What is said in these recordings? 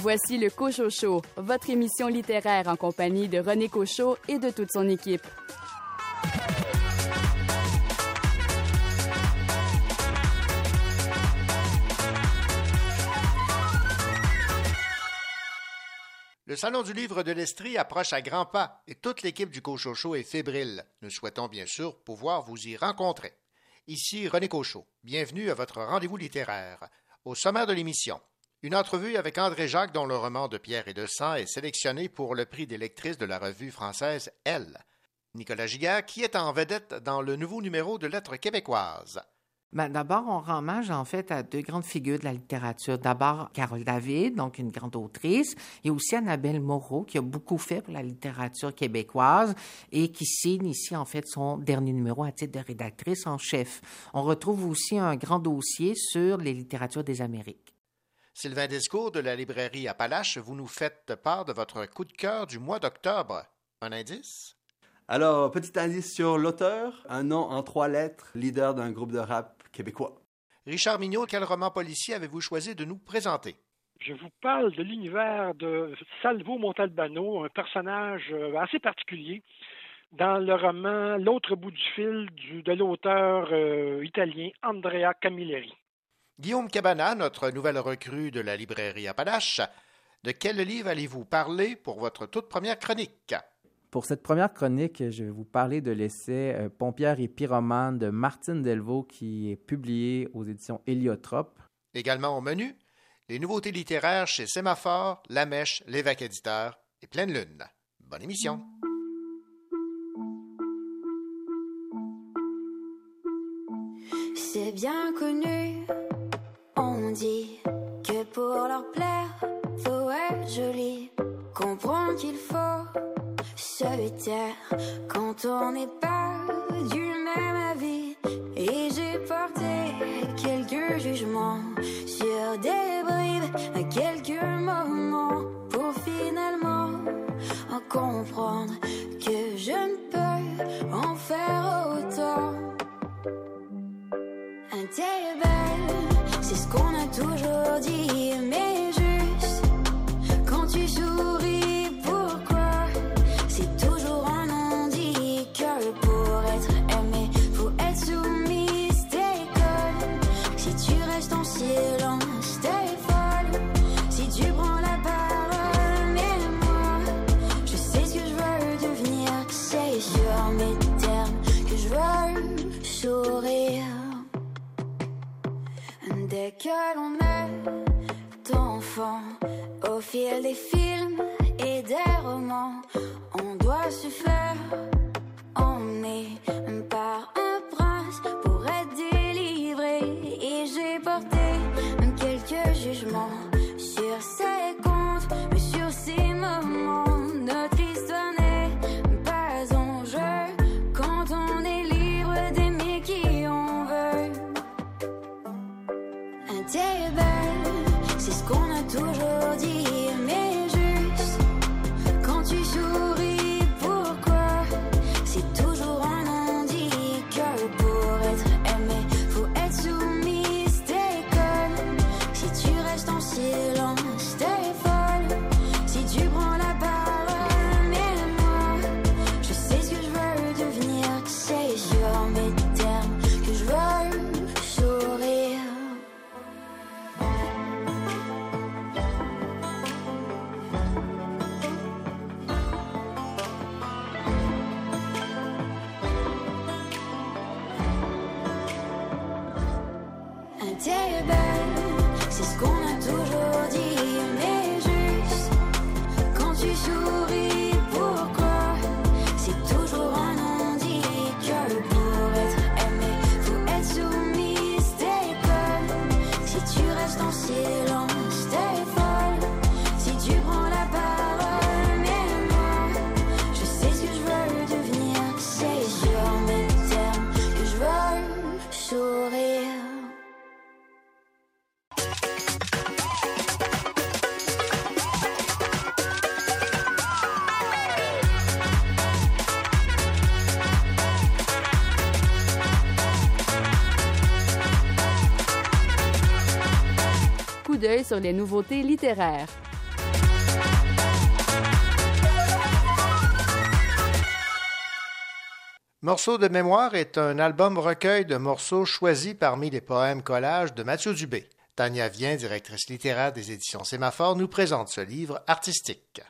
Voici le Cochot Show, votre émission littéraire en compagnie de René Cochot et de toute son équipe. Le Salon du livre de l'Estrie approche à grands pas et toute l'équipe du Cochocho est fébrile. Nous souhaitons bien sûr pouvoir vous y rencontrer. Ici René Cochot. Bienvenue à votre rendez-vous littéraire. Au sommaire de l'émission, une entrevue avec André Jacques dont le roman de Pierre et de Sang est sélectionné pour le prix des lectrices de la revue française Elle. Nicolas Giguère qui est en vedette dans le nouveau numéro de Lettres québécoises. Ben, D'abord, on rend hommage en fait à deux grandes figures de la littérature. D'abord, Carole David, donc une grande autrice, et aussi Annabelle Moreau, qui a beaucoup fait pour la littérature québécoise et qui signe ici en fait son dernier numéro à titre de rédactrice en chef. On retrouve aussi un grand dossier sur les littératures des Amériques. Sylvain Discours de la librairie Appalache, vous nous faites part de votre coup de cœur du mois d'octobre. Un indice? Alors, petit indice sur l'auteur, un nom en trois lettres, leader d'un groupe de rap québécois. Richard Mignot, quel roman policier avez-vous choisi de nous présenter? Je vous parle de l'univers de Salvo Montalbano, un personnage euh, assez particulier dans le roman L'autre bout du fil du, de l'auteur euh, italien Andrea Camilleri. Guillaume Cabana, notre nouvelle recrue de la librairie Appalache, de quel livre allez-vous parler pour votre toute première chronique? Pour cette première chronique, je vais vous parler de l'essai euh, Pompière et pyromane de Martine Delvaux qui est publié aux éditions Héliotrope. Également au menu, les nouveautés littéraires chez Sémaphore, La Mèche, L'évêque éditeur et Pleine Lune. Bonne émission. C'est bien connu, dit que pour leur plaire, faut être joli, comprendre qu'il faut solitaire quand on n'est pas du même avis. Et j'ai porté quelques jugements sur des bribes à quelques moments pour finalement en comprendre que je ne peux en faire autant. Un qu'on a toujours dit, mais que l'on est enfant, au fil des films et des romans, on doit se faire emmener par un prince pour être délivré. Et j'ai porté quelques jugements sur les nouveautés littéraires. Morceaux de mémoire est un album recueil de morceaux choisis parmi les poèmes collages de Mathieu Dubé. Tania Vien, directrice littéraire des éditions Sémaphore, nous présente ce livre artistique.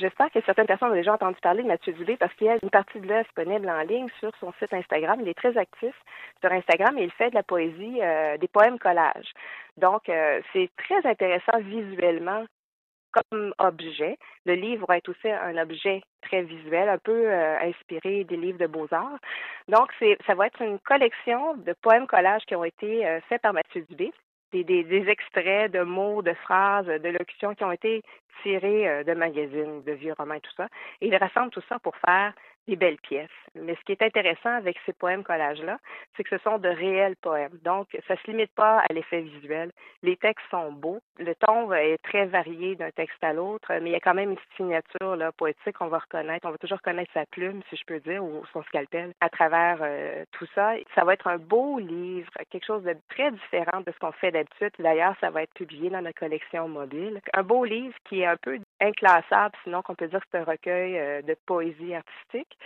J'espère que certaines personnes ont déjà entendu parler de Mathieu Dubé parce qu'il y a une partie de l'œuvre disponible en ligne sur son site Instagram. Il est très actif sur Instagram et il fait de la poésie, euh, des poèmes collages. Donc, euh, c'est très intéressant visuellement comme objet. Le livre va être aussi un objet très visuel, un peu euh, inspiré des livres de beaux-arts. Donc, ça va être une collection de poèmes collages qui ont été faits par Mathieu Dubé. Des, extraits de mots, de phrases, de locutions qui ont été tirés euh, de magazines, de vieux romans et tout ça. Et il rassemble tout ça pour faire des belles pièces. Mais ce qui est intéressant avec ces poèmes collages-là, c'est que ce sont de réels poèmes. Donc, ça se limite pas à l'effet visuel. Les textes sont beaux. Le ton est très varié d'un texte à l'autre, mais il y a quand même une signature poétique qu'on va reconnaître. On va toujours connaître sa plume, si je peux dire, ou son scalpel à travers euh, tout ça. Ça va être un beau livre, quelque chose de très différent de ce qu'on fait d'habitude. D'ailleurs, ça va être publié dans notre collection mobile. Un beau livre qui est un peu inclassable, sinon qu'on peut dire que c'est un recueil euh, de poésie artistique.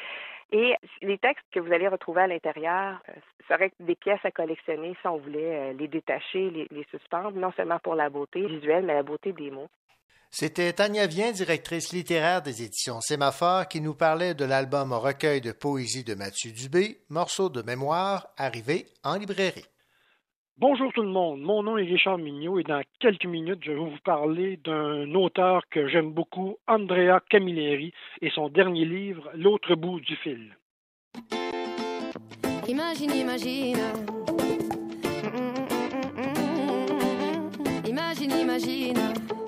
Et les textes que vous allez retrouver à l'intérieur euh, seraient des pièces à collectionner si on voulait euh, les détacher, les, les suspendre, non seulement pour la beauté visuelle, mais la beauté des mots. C'était Tania Vien, directrice littéraire des éditions Sémaphore, qui nous parlait de l'album recueil de poésie de Mathieu Dubé, Morceaux de mémoire, arrivé en librairie. Bonjour tout le monde, mon nom est Richard Mignot et dans quelques minutes, je vais vous parler d'un auteur que j'aime beaucoup, Andrea Camilleri, et son dernier livre, L'autre bout du fil. Imagine, imagine. Imagine, imagine.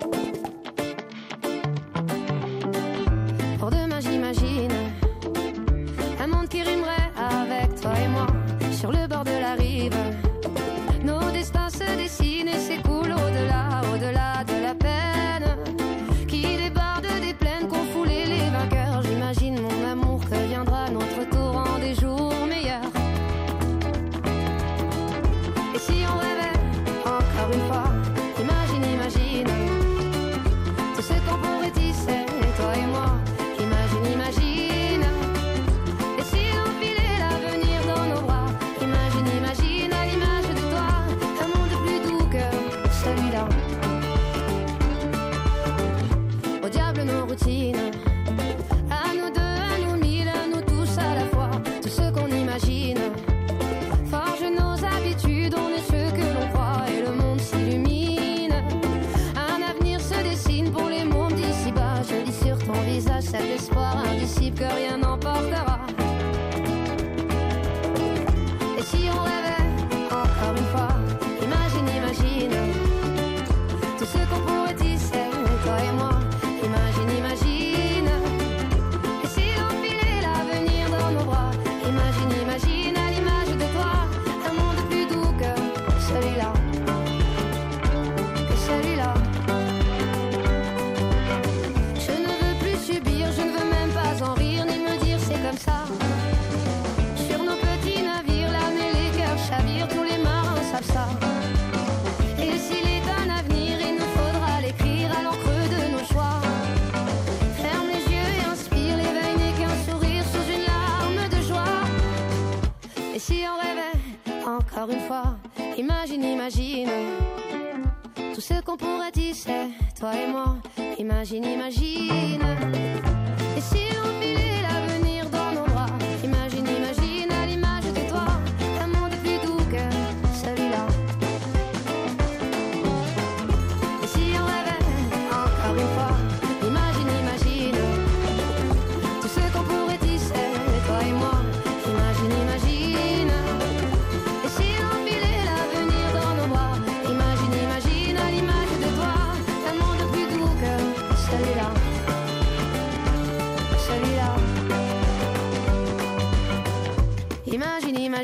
Imagine, imagine.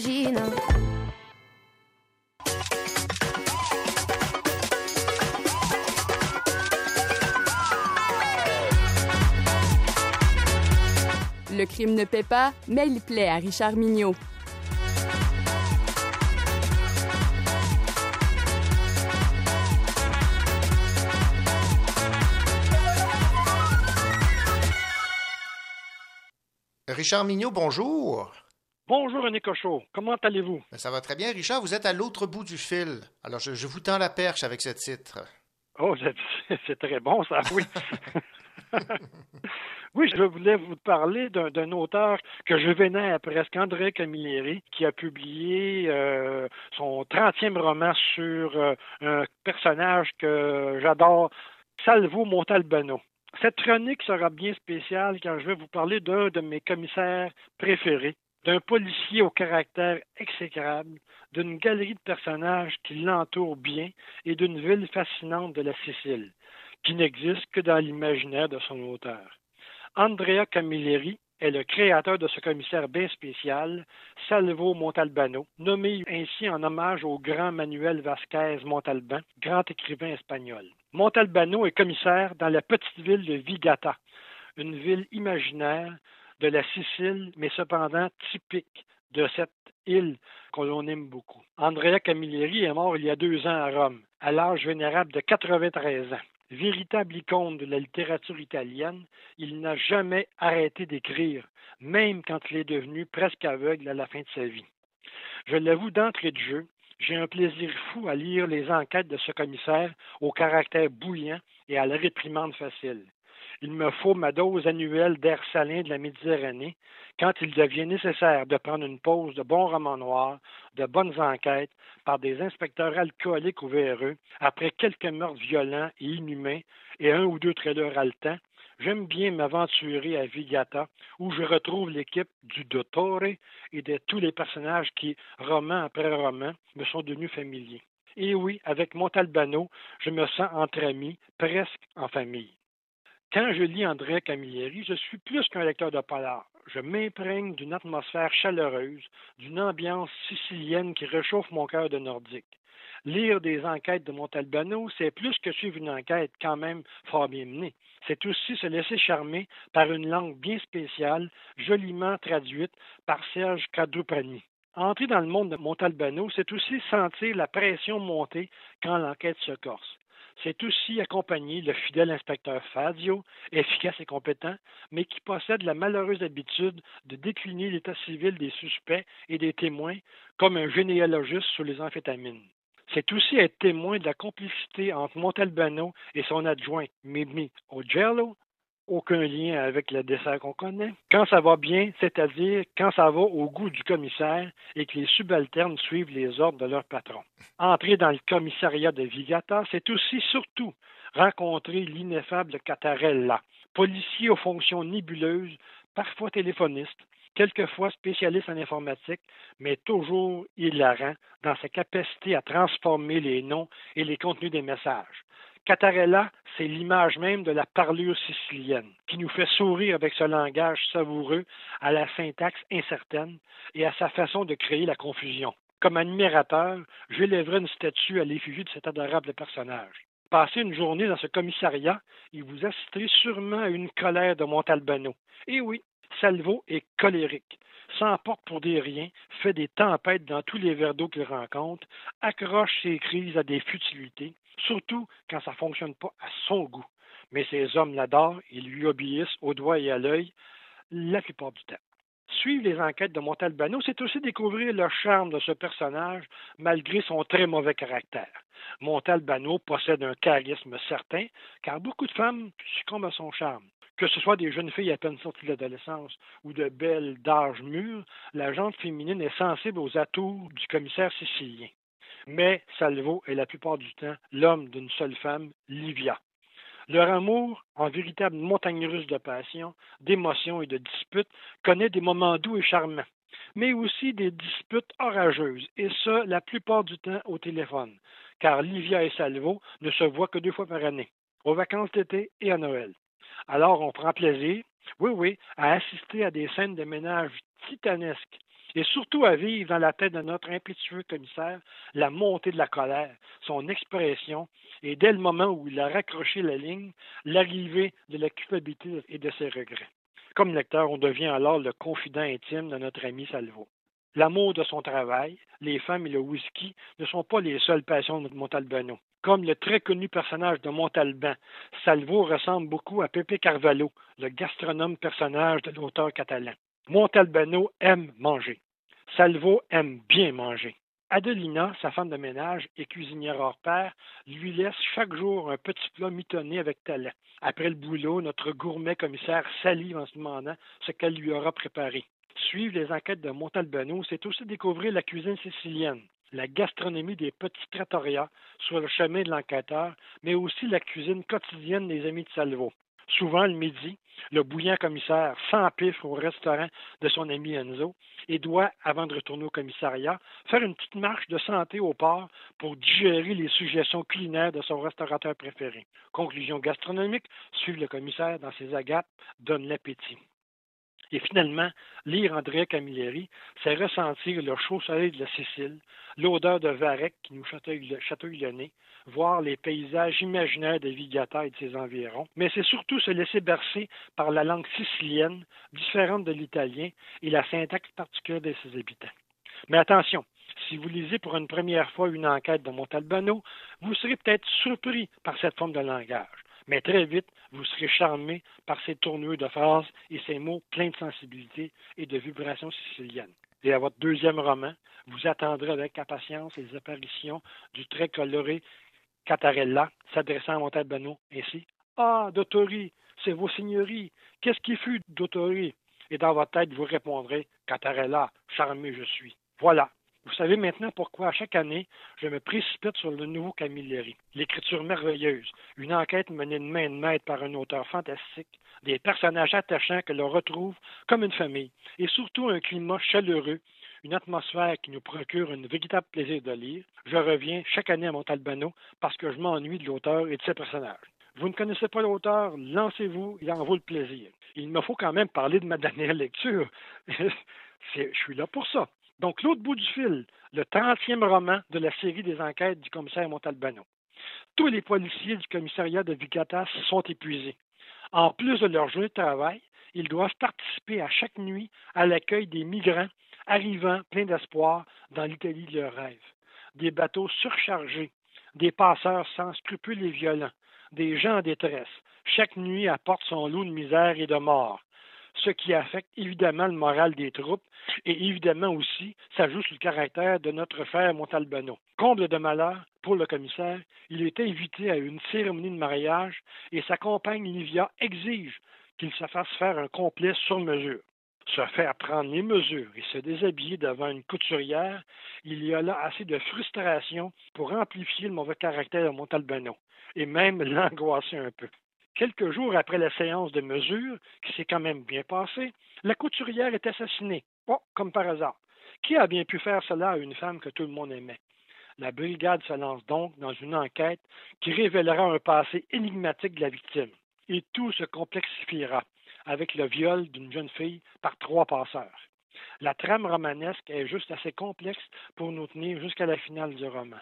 Imagine. Le crime ne paie pas, mais il plaît à Richard Mignot. Richard Mignot, bonjour. Bonjour René Cochot, comment allez-vous? Ben, ça va très bien, Richard. Vous êtes à l'autre bout du fil. Alors, je, je vous tends la perche avec ce titre. Oh, c'est- très bon ça, oui. oui, je voulais vous parler d'un d'un auteur que je vénère presque, André Camilleri, qui a publié euh, son 30e roman sur euh, un personnage que j'adore, Salvo Montalbano. Cette chronique sera bien spéciale car je vais vous parler d'un de mes commissaires préférés, d'un policier au caractère exécrable, d'une galerie de personnages qui l'entourent bien et d'une ville fascinante de la Sicile, qui n'existe que dans l'imaginaire de son auteur. Andrea Camilleri est le créateur de ce commissaire bien spécial, Salvo Montalbano, nommé ainsi en hommage au grand Manuel Vasquez Montalban, grand écrivain espagnol. Montalbano est commissaire dans la petite ville de Vigata, une ville imaginaire de la Sicile, mais cependant typique de cette île qu'on aime beaucoup. Andrea Camilleri est mort il y a deux ans à Rome, à l'âge vénérable de 93 ans. Véritable icône de la littérature italienne, il n'a jamais arrêté d'écrire, même quand il est devenu presque aveugle à la fin de sa vie. Je l'avoue d'entrée de jeu, j'ai un plaisir fou à lire les enquêtes de ce commissaire au caractère bouillant et à la réprimande facile. Il me faut ma dose annuelle d'air salin de la Méditerranée quand il devient nécessaire de prendre une pause de bons romans noirs, de bonnes enquêtes par des inspecteurs alcooliques ou véreux, après quelques meurtres violents et inhumains et un ou deux trailers haletants, j'aime bien m'aventurer à Vigata, où je retrouve l'équipe du Dottore et de tous les personnages qui, roman après roman, me sont devenus familiers. Et oui, avec Montalbano, je me sens entre amis, presque en famille. Quand je lis André Camilleri, je suis plus qu'un lecteur de polar. Je m'imprègne d'une atmosphère chaleureuse, d'une ambiance sicilienne qui réchauffe mon cœur de nordique. Lire des enquêtes de Montalbano, c'est plus que suivre une enquête quand même fort bien menée. C'est aussi se laisser charmer par une langue bien spéciale, joliment traduite par Serge Cadrupani. Entrer dans le monde de Montalbano, c'est aussi sentir la pression monter quand l'enquête se corse. C'est aussi accompagner le fidèle inspecteur Fazio, efficace et compétent, mais qui possède la malheureuse habitude de décliner l'état civil des suspects et des témoins comme un généalogiste sur les amphétamines. C'est aussi être témoin de la complicité entre Montalbano et son adjoint Mimi Ogello, aucun lien avec le dessert qu'on connaît. Quand ça va bien, c'est-à-dire quand ça va au goût du commissaire et que les subalternes suivent les ordres de leur patron. Entrer dans le commissariat de Vigata, c'est aussi surtout rencontrer l'ineffable Catarella, policier aux fonctions nébuleuses, parfois téléphoniste, quelquefois spécialiste en informatique, mais toujours hilarant dans sa capacité à transformer les noms et les contenus des messages. Catarella, c'est l'image même de la parlure sicilienne, qui nous fait sourire avec ce langage savoureux, à la syntaxe incertaine et à sa façon de créer la confusion. Comme admirateur, j'élèverai une statue à l'effigie de cet adorable personnage. Passez une journée dans ce commissariat et vous assisterez sûrement à une colère de Montalbano. Et oui, Salvo est colérique, s'emporte pour des riens, fait des tempêtes dans tous les verres d'eau qu'il rencontre, accroche ses crises à des futilités, surtout quand ça ne fonctionne pas à son goût. Mais ces hommes l'adorent et lui obéissent au doigt et à l'œil la plupart du temps. Suivre les enquêtes de Montalbano, c'est aussi découvrir le charme de ce personnage malgré son très mauvais caractère. Montalbano possède un charisme certain, car beaucoup de femmes succombent à son charme. Que ce soit des jeunes filles à peine sorties de l'adolescence ou de belles d'âge mûr, la gente féminine est sensible aux atours du commissaire sicilien. Mais Salvo est la plupart du temps l'homme d'une seule femme, Livia. Leur amour, en véritable montagne russe de passion, d'émotions et de disputes, connaît des moments doux et charmants, mais aussi des disputes orageuses, et ce, la plupart du temps au téléphone, car Livia et Salvo ne se voient que deux fois par année, aux vacances d'été et à Noël. Alors on prend plaisir, oui, oui, à assister à des scènes de ménage titanesques, et surtout à vivre dans la tête de notre impétueux commissaire la montée de la colère, son expression, et dès le moment où il a raccroché la ligne, l'arrivée de la culpabilité et de ses regrets. Comme lecteur, on devient alors le confident intime de notre ami Salvo. L'amour de son travail, les femmes et le whisky ne sont pas les seules passions de Montalbano. Comme le très connu personnage de Montalban, Salvo ressemble beaucoup à Pepe Carvalho, le gastronome personnage de l'auteur catalan. Montalbano aime manger. Salvo aime bien manger. Adelina, sa femme de ménage et cuisinière hors pair, lui laisse chaque jour un petit plat mitonné avec talent. Après le boulot, notre gourmet commissaire salive en se demandant ce qu'elle lui aura préparé. Suivre les enquêtes de Montalbano, c'est aussi découvrir la cuisine sicilienne, la gastronomie des petits trattorias sur le chemin de l'enquêteur, mais aussi la cuisine quotidienne des amis de Salvo. Souvent, le midi, le bouillant commissaire s'empifre au restaurant de son ami Enzo et doit, avant de retourner au commissariat, faire une petite marche de santé au port pour digérer les suggestions culinaires de son restaurateur préféré. Conclusion gastronomique, suivre le commissaire dans ses agapes donne l'appétit. Et finalement, lire Andrea Camilleri, c'est ressentir le chaud soleil de la Sicile, l'odeur de varech qui nous chatouille le nez, voir les paysages imaginaires de Vigata et de ses environs, mais c'est surtout se laisser bercer par la langue sicilienne, différente de l'italien, et la syntaxe particulière de ses habitants. Mais attention, si vous lisez pour une première fois une enquête de Montalbano, vous serez peut-être surpris par cette forme de langage. Mais très vite, vous serez charmé par ces tournures de phrases et ces mots pleins de sensibilité et de vibrations siciliennes. Et à votre deuxième roman, vous attendrez avec impatience les apparitions du très coloré Catarella s'adressant à Montalbano ainsi Ah, Dottori, c'est vos seigneuries. Qu'est-ce qui fut, Dottori? Et dans votre tête, vous répondrez Catarella, charmé je suis. Voilà, vous savez maintenant pourquoi à chaque année, je me précipite sur le nouveau Camilleri. L'écriture merveilleuse, une enquête menée de main de maître par un auteur fantastique, des personnages attachants que l'on retrouve comme une famille, et surtout un climat chaleureux, une atmosphère qui nous procure un véritable plaisir de lire. Je reviens chaque année à Montalbano parce que je m'ennuie de l'auteur et de ses personnages. Vous ne connaissez pas l'auteur, lancez-vous, il en vaut le plaisir. Il me faut quand même parler de ma dernière lecture. je suis là pour ça. Donc, l'autre bout du fil, le 30e roman de la série des enquêtes du commissaire Montalbano. Tous les policiers du commissariat de Vigatas sont épuisés. En plus de leur journée de travail, ils doivent participer à chaque nuit à l'accueil des migrants arrivant pleins d'espoir dans l'Italie de leurs rêves. Des bateaux surchargés, des passeurs sans scrupules et violents, des gens en détresse. Chaque nuit apporte son lot de misère et de mort ce qui affecte évidemment le moral des troupes et évidemment aussi s'ajoute le caractère de notre frère Montalbano. Comble de malheur pour le commissaire, il est invité à une cérémonie de mariage et sa compagne Livia exige qu'il se fasse faire un complet sur mesure. Se faire prendre les mesures et se déshabiller devant une couturière, il y a là assez de frustration pour amplifier le mauvais caractère de Montalbano et même l'angoisser un peu. Quelques jours après la séance de mesure, qui s'est quand même bien passée, la couturière est assassinée. Oh, comme par hasard. Qui a bien pu faire cela à une femme que tout le monde aimait? La brigade se lance donc dans une enquête qui révélera un passé énigmatique de la victime. Et tout se complexifiera avec le viol d'une jeune fille par trois passeurs. La trame romanesque est juste assez complexe pour nous tenir jusqu'à la finale du roman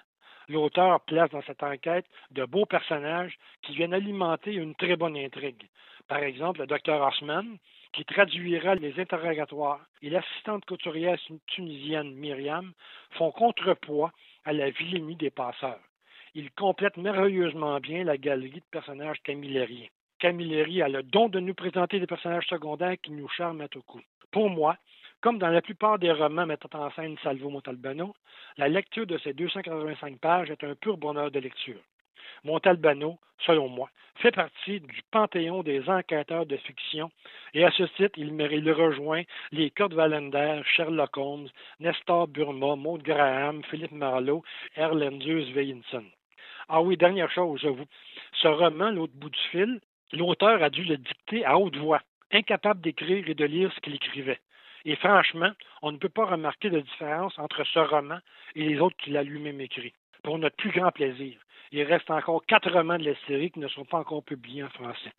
l'auteur place dans cette enquête de beaux personnages qui viennent alimenter une très bonne intrigue. Par exemple, le docteur Osman, qui traduira les interrogatoires, et l'assistante couturière tunisienne Myriam font contrepoids à la vilainie des passeurs. Ils complètent merveilleusement bien la galerie de personnages camillériens. Camilleri a le don de nous présenter des personnages secondaires qui nous charment à tout coup. Pour moi, comme dans la plupart des romans mettant en scène Salvo Montalbano, la lecture de ces 285 pages est un pur bonheur de lecture. Montalbano, selon moi, fait partie du panthéon des enquêteurs de fiction et à ce titre, il, il rejoint les Kurt Wallander, Sherlock Holmes, Nestor Burma, Maud Graham, Philippe Marlowe, Erlendius Weinson. Ah oui, dernière chose, vous. Ce roman, L'autre bout du fil, l'auteur a dû le dicter à haute voix, incapable d'écrire et de lire ce qu'il écrivait. Et franchement, on ne peut pas remarquer de différence entre ce roman et les autres qu'il a lui-même écrits. Pour notre plus grand plaisir, il reste encore quatre romans de la série qui ne sont pas encore publiés en français.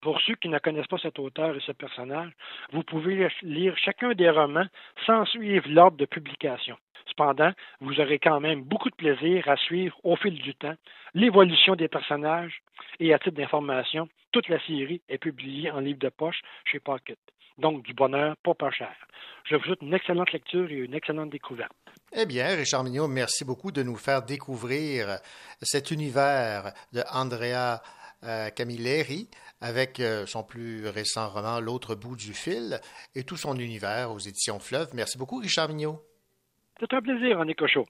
Pour ceux qui ne connaissent pas cet auteur et ce personnage, vous pouvez lire chacun des romans sans suivre l'ordre de publication. Cependant, vous aurez quand même beaucoup de plaisir à suivre au fil du temps l'évolution des personnages et à titre d'information, toute la série est publiée en livre de poche chez Pocket. Donc, du bonheur, pas pas cher. Je vous souhaite une excellente lecture et une excellente découverte. Eh bien, Richard Mignot, merci beaucoup de nous faire découvrir cet univers de Andrea euh, Camille Léry, avec euh, son plus récent roman L'autre bout du fil et tout son univers aux éditions Fleuve. Merci beaucoup, Richard Mignot. C'est un plaisir, René Cochot.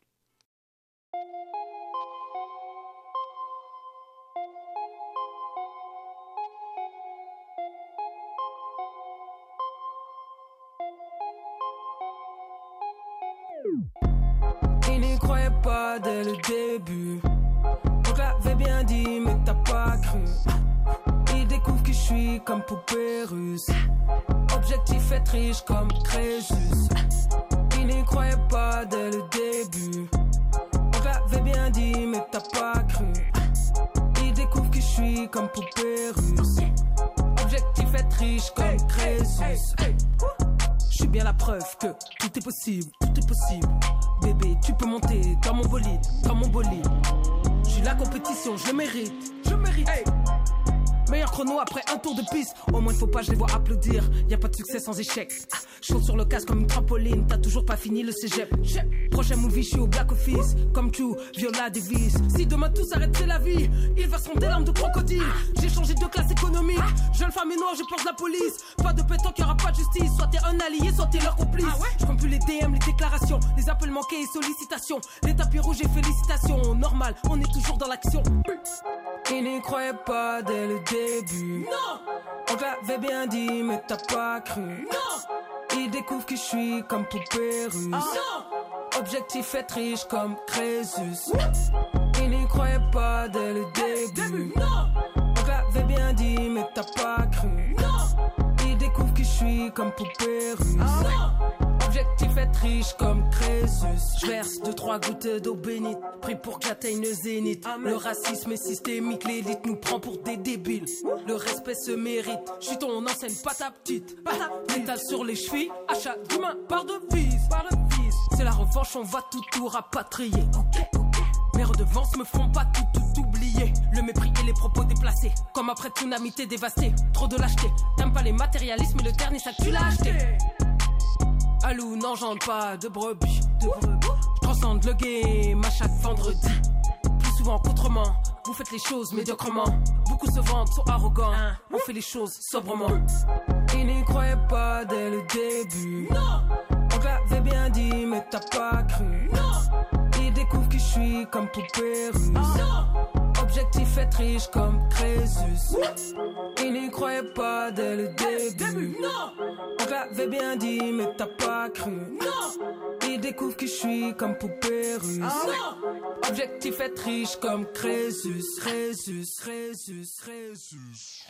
Riche comme Crésus. Il n'y croyait pas dès le début. On l'avait bien dit, mais t'as pas cru. Il découvre que je suis comme poupée russe. Objectif être riche comme Crésus. Je suis bien la preuve que tout est possible. Faut pas, je les vois applaudir. Y a pas de succès sans échec. Ah, je saute sur le casque comme une trampoline. T'as toujours pas fini le cégep. Prochain movie, je suis au Black Office. Comme tu, Viola Davis. Si demain tout s'arrête, c'est la vie. Ils verseront des larmes de crocodile. J'ai changé de classe économique. Jeune femme et noire, peur de la police. Pas de pétanque, y aura pas de justice. Soit t'es un allié, soit t'es leur complice. je compte plus les DM, les déclarations. Les appels manqués et sollicitations. Les tapis rouges et félicitations. Normal, on est toujours dans l'action. Il n'y croyait pas dès le début. Non! On te l'avait bien dit, mais t'as pas cru. Non! Il découvre que je suis comme poupée russe. non! Objectif être riche comme Crésus. Il n'y croyait pas dès le début. Non! On te l'avait bien dit, mais t'as pas cru. Non! Il découvre que je suis comme poupée russe. Objectif être riche comme Crésus. Je verse deux trois gouttes d'eau bénite, pris pour que j'atteigne le zénith. Le racisme est systémique, l'élite nous prend pour des débiles. Le respect se mérite. Je suis ton enseigne, pas ta petite. Métal sur les chevilles, achat d'humain par devise. C'est la revanche, on va tout tout rapatrier. Mes redevances me font pas tout tout oublier. Le mépris et les propos déplacés. Comme après tsunami t'es dévasté. Trop de lâcheté. T'aimes pas les matérialismes et le dernier que tu l'as acheté. Alou n'engendre pas de brebis. De brebis. Je transcende le game à chaque vendredi. Plus souvent qu'autrement, vous faites les choses médiocrement. Beaucoup se vendent, sont arrogants. On fait les choses sobrement. Il n'y croyait pas dès le début. Non! On l'avait bien dit, mais t'as pas cru. Non! Il découvre que je suis comme poupée russe. Non! Objectif être riche comme Crésus. Il n'y croyait pas dès le début. Non! On l'avait bien dit, mais t'as pas cru. Il découvre que je suis comme poupée russe. Non! Objectif être riche comme Crésus. Crésus, Crésus, Crésus.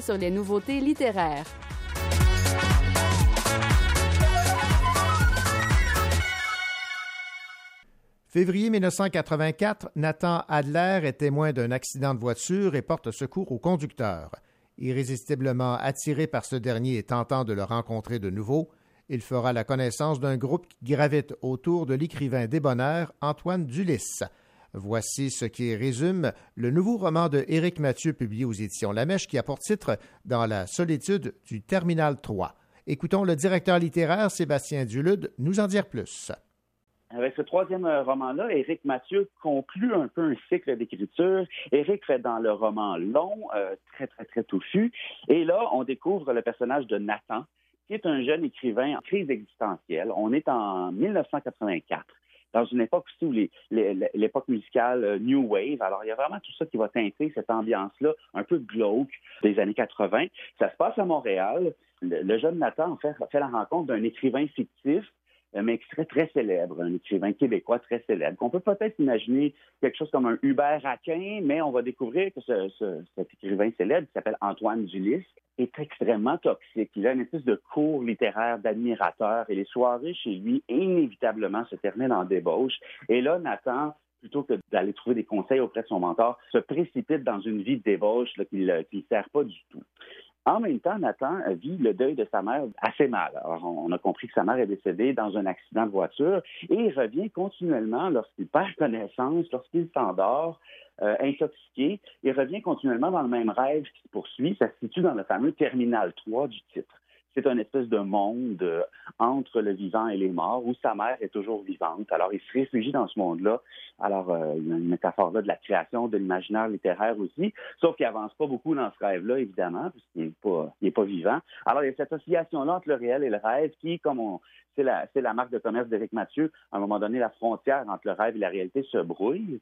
Sur les nouveautés littéraires. Février 1984, Nathan Adler est témoin d'un accident de voiture et porte secours au conducteur. Irrésistiblement attiré par ce dernier et tentant de le rencontrer de nouveau, il fera la connaissance d'un groupe qui gravite autour de l'écrivain débonnaire Antoine Dulis. Voici ce qui résume le nouveau roman de Éric Mathieu publié aux éditions La Mèche qui a pour titre Dans la solitude du Terminal 3. Écoutons le directeur littéraire Sébastien Dulude nous en dire plus. Avec ce troisième euh, roman-là, Éric Mathieu conclut un peu un cycle d'écriture. Éric fait dans le roman long, euh, très, très, très touffu. Et là, on découvre le personnage de Nathan, qui est un jeune écrivain en crise existentielle. On est en 1984 dans une époque aussi où les- l'époque musicale euh, New Wave. Alors, il y a vraiment tout ça qui va teinter cette ambiance-là, un peu glauque des années 80. Ça se passe à Montréal. Le, le jeune Nathan, en fait, fait la rencontre d'un écrivain fictif mais qui très célèbre, un écrivain québécois très célèbre. On peut peut-être imaginer quelque chose comme un Hubert Aquin, mais on va découvrir que ce, ce- cet écrivain célèbre, qui s'appelle Antoine Dulis, est extrêmement toxique. Il a une espèce de cours littéraire d'admirateur et les soirées chez lui, inévitablement, se terminent en débauche. Et là, Nathan plutôt que d'aller trouver des conseils auprès de son mentor, se précipite dans une vie de débauche qui ne sert pas du tout. En même temps, Nathan euh, vit le deuil de sa mère assez mal. Alors, on a compris que sa mère est décédée dans un accident de voiture et il revient continuellement lorsqu'il perd connaissance, lorsqu'il s'endort, euh, intoxiqué. Il revient continuellement dans le même rêve qui se poursuit. Ça se situe dans le fameux terminal 3 du titre. C'est un espèce de monde euh, entre le vivant et les morts où sa mère est toujours vivante. Alors, il se réfugie dans ce monde-là. Alors, euh, il y a une métaphore là de la création, de l'imaginaire littéraire aussi. Sauf qu'il avance pas beaucoup dans ce rêve-là, évidemment, puisqu'il n'est pas, pas vivant. Alors, il y a cette oscillation-là entre le réel et le rêve qui, comme on, c'est la, c'est la marque de commerce d'Éric Mathieu, à un moment donné, la frontière entre le rêve et la réalité se brouille.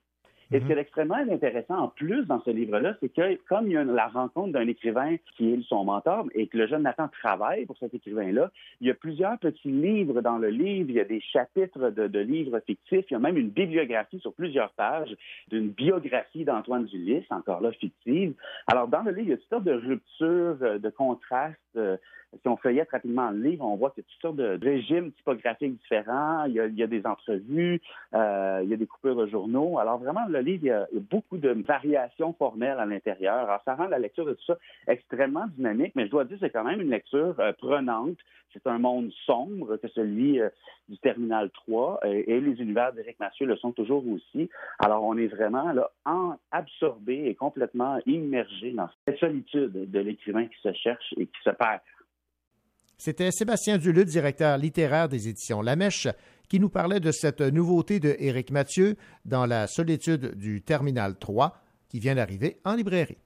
Et ce qui est extrêmement intéressant en plus dans ce livre-là, c'est que comme il y a la rencontre d'un écrivain qui est son mentor et que le jeune Nathan travaille pour cet écrivain-là, il y a plusieurs petits livres dans le livre, il y a des chapitres de, de livres fictifs, il y a même une bibliographie sur plusieurs pages d'une biographie d'Antoine Dulis, encore là fictive. Alors dans le livre, il y a toutes sortes de ruptures, euh, de contrastes. euh, si on feuillette rapidement le livre, on voit qu'il y a toutes sortes de régimes typographiques différents. Il y a, il y a des entrevues, euh, il y a des coupures de journaux. Alors vraiment, le il y a, beaucoup de variations formelles à l'intérieur. Alors ça rend la lecture de tout ça extrêmement dynamique, mais je dois dire que c'est quand même une lecture euh, prenante. C'est un monde sombre que celui euh, du Terminal 3 euh, et les univers d'Éric Mathieu le sont toujours aussi. Alors on est vraiment en, absorbé et complètement immergé dans cette solitude de l'écrivain qui se cherche et qui se perd. C'était Sébastien Duluth, directeur littéraire des éditions La Mèche, qui nous parlait de cette nouveauté de Éric Mathieu dans la solitude du Terminal 3 qui vient d'arriver en librairie.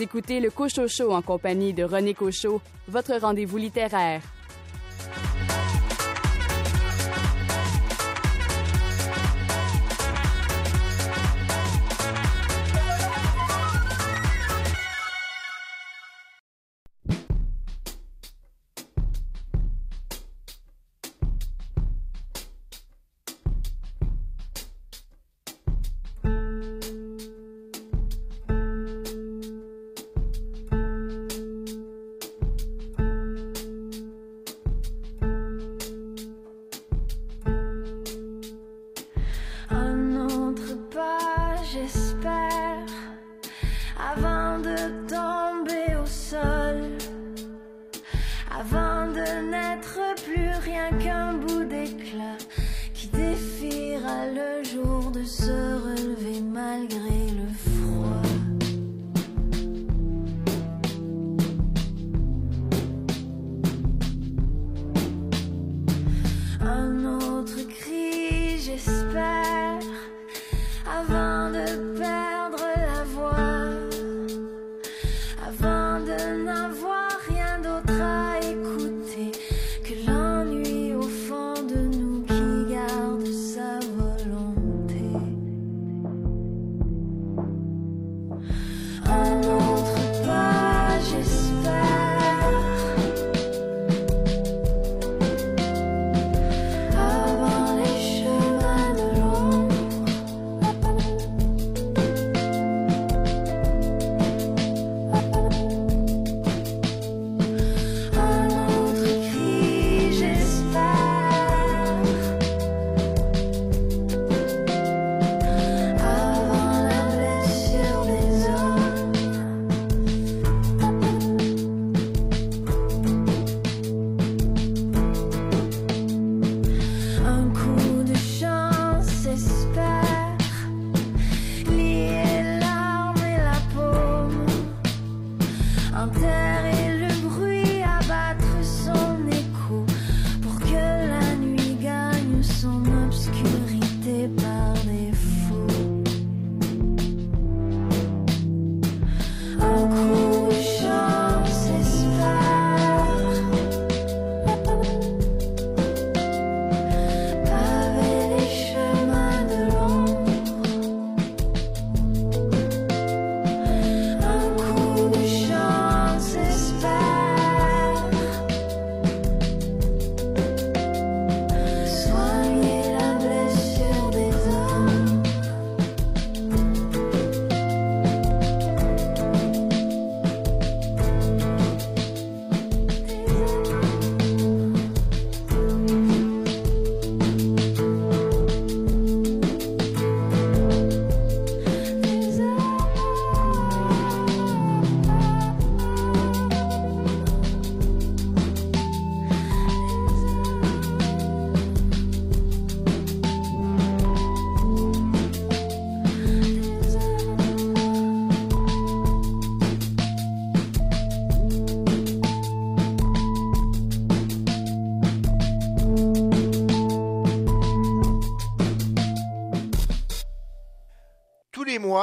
Écoutez le Cochocho en compagnie de René Cochot, votre rendez-vous littéraire.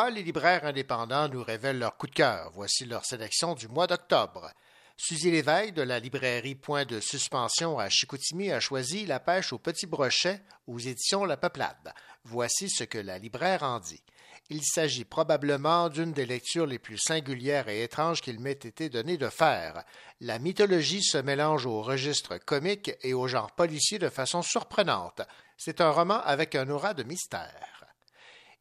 Les libraires indépendants nous révèlent leur coup de cœur. Voici leur sélection du mois d'octobre. Suzy Léveille de la librairie Point de Suspension à Chicoutimi a choisi La pêche au petit brochet aux éditions La Peuplade. Voici ce que la libraire en dit. Il s'agit probablement d'une des lectures les plus singulières et étranges qu'il m'ait été donné de faire. La mythologie se mélange au registre comique et au genre policier de façon surprenante. C'est un roman avec un aura de mystère.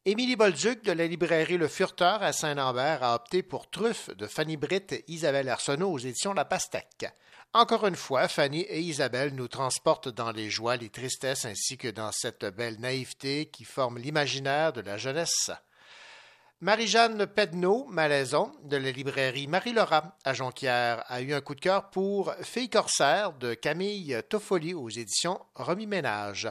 Émilie Bolduc de la librairie Le Furteur à Saint-Lambert a opté pour Truffe de Fanny Britt et Isabelle Arsenault aux éditions La Pastèque. Encore une fois, Fanny et Isabelle nous transportent dans les joies, les tristesses ainsi que dans cette belle naïveté qui forme l'imaginaire de la jeunesse. Marie-Jeanne Pedneau, Malaison, de la librairie Marie-Laura à Jonquière, a eu un coup de cœur pour Fille corsaire de Camille Toffoli aux éditions Remis Ménage.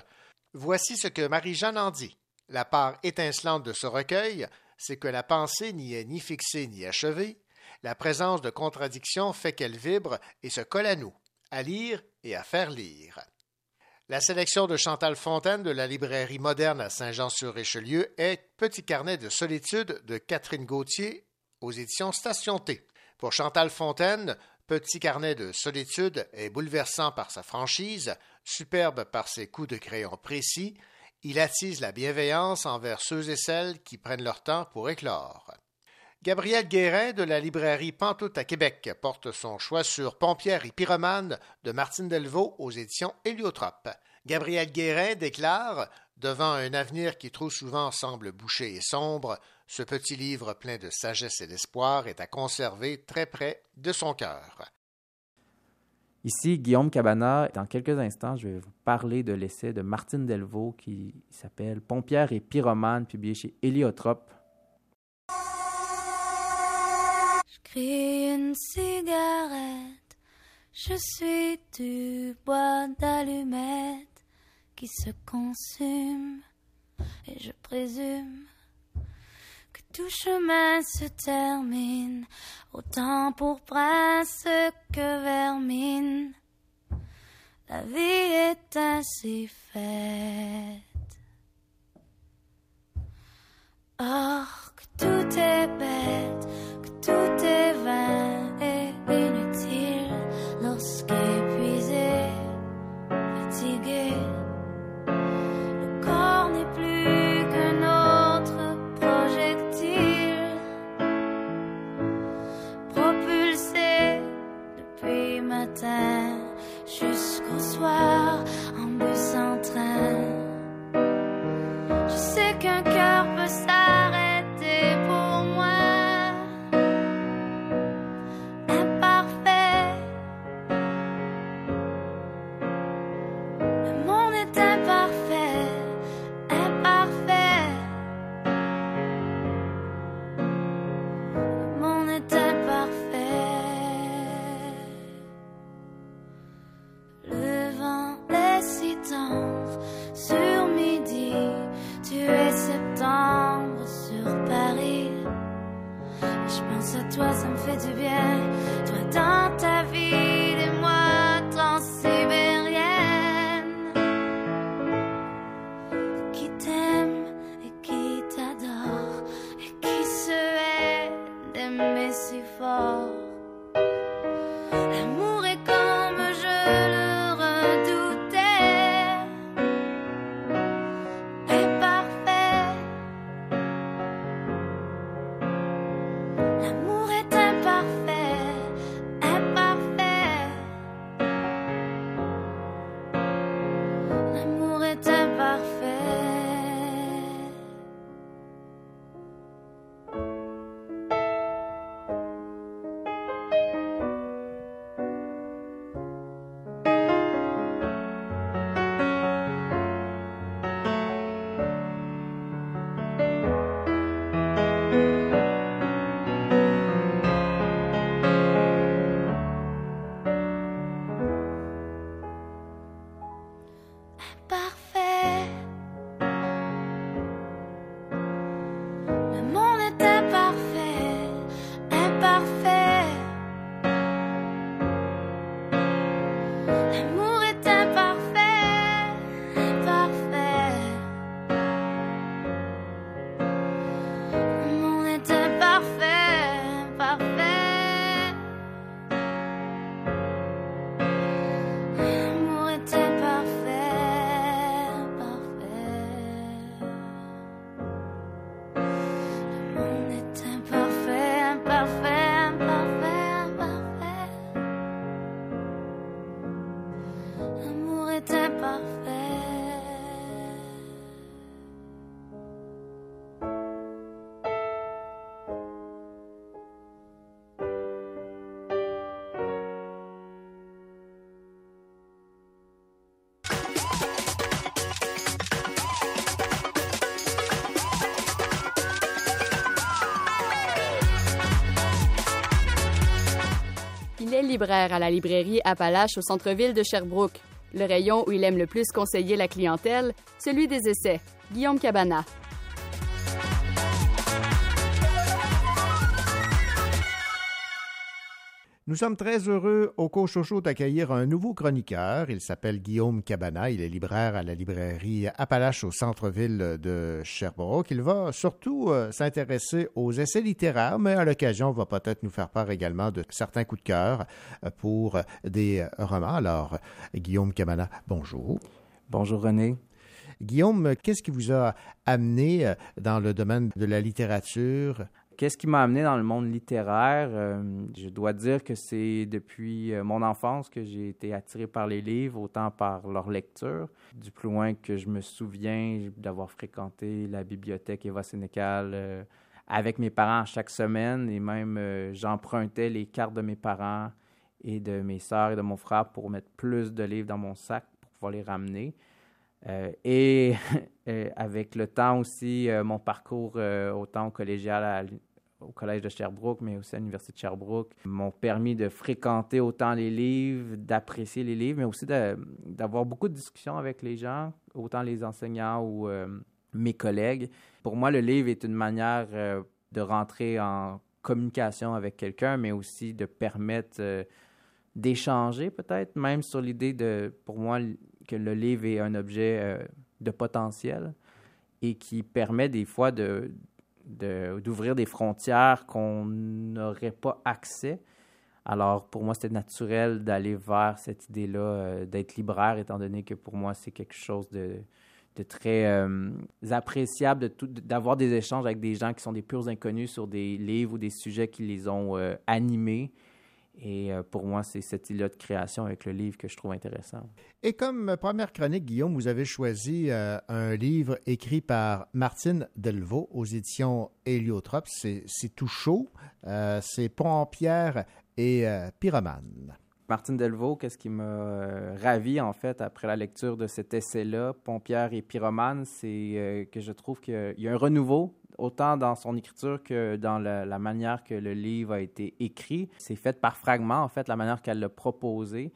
Voici ce que Marie-Jeanne en dit. La part étincelante de ce recueil, c'est que la pensée n'y est ni fixée ni achevée. La présence de contradictions fait qu'elle vibre et se colle à nous, à lire et à faire lire. La sélection de Chantal Fontaine de la librairie moderne à Saint-Jean-sur-Richelieu est Petit carnet de solitude de Catherine Gauthier aux éditions Station T. Pour Chantal Fontaine, Petit carnet de solitude est bouleversant par sa franchise, superbe par ses coups de crayon précis, il attise la bienveillance envers ceux et celles qui prennent leur temps pour éclore. Gabriel Guérin de la librairie Pantoute à Québec porte son choix sur Pompière et Pyromane de Martine Delvaux aux éditions Héliotrope. Gabriel Guérin déclare Devant un avenir qui trop souvent semble bouché et sombre, ce petit livre plein de sagesse et d'espoir est à conserver très près de son cœur. Ici, Guillaume Cabana. Dans quelques instants, je vais vous parler de l'essai de Martine Delvaux qui s'appelle Pompière et Pyromane, publié chez Héliotrope. J'cris une cigarette, je suis du bois d'allumette qui se consume et je présume tout chemin se termine autant pour prince que vermine. La vie est ainsi faite. Or que tout est bête, que tout est vain et inutile libraire à la librairie Appalache au centre-ville de Sherbrooke. Le rayon où il aime le plus conseiller la clientèle, celui des essais. Guillaume Cabana. Nous sommes très heureux au Cochocho d'accueillir un nouveau chroniqueur. Il s'appelle Guillaume Cabana. Il est libraire à la librairie Appalache au centre-ville de Sherbrooke. Il va surtout euh, s'intéresser aux essais littéraires, mais à l'occasion va peut-être nous faire part également de certains coups de cœur euh, pour des euh, romans. Alors, Guillaume Cabana, bonjour. Bonjour René. Guillaume, qu'est-ce qui vous a amené dans le domaine de la littérature? Qu'est-ce qui m'a amené dans le monde littéraire? Euh, je dois dire que c'est depuis euh, mon enfance que j'ai été attiré par les livres, autant par leur lecture. Du plus loin que je me souviens d'avoir fréquenté la bibliothèque Eva Sénécal euh, avec mes parents chaque semaine et même j'empruntais les cartes de mes parents et de mes sœurs et de mon frère pour mettre plus de livres dans mon sac pour pouvoir les ramener. Et avec le temps aussi, mon parcours autant au collégial au Collège de Sherbrooke, mais aussi à l'Université de Sherbrooke, m'ont permis de fréquenter autant les livres, d'apprécier les livres, mais aussi d'avoir beaucoup de discussions avec les gens, autant les enseignants ou euh, mes collègues. Pour moi, le livre est une manière euh, de rentrer en communication avec quelqu'un, mais aussi de permettre euh, d'échanger peut-être, même sur l'idée de, pour moi, que le livre est un objet de potentiel et qui permet des fois d'ouvrir des frontières qu'on n'aurait pas accès. Alors, pour moi, c'était naturel d'aller vers cette idée-là, euh, d'être libraire, étant donné que pour moi, c'est quelque chose de, très euh, appréciable d'avoir des échanges avec des gens qui sont des purs inconnus sur des livres ou des sujets qui les ont euh, animés et euh, pour moi, c'est cette île de création avec le livre que je trouve intéressant. Et comme première chronique, Guillaume, vous avez choisi euh, un livre écrit par Martine Delvaux aux éditions Héliotrope. C'est tout chaud. Euh, c'est Pont-Pierre et Pyromane. Martine Delvaux, qu'est-ce qui m'a ravi en fait après la lecture de cet essai-là, Pont-Pierre et Pyromane, c'est que je trouve qu'il y a un renouveau autant dans son écriture que dans la, manière que le livre a été écrit. C'est fait par fragments, en fait, la manière qu'elle l'a proposé.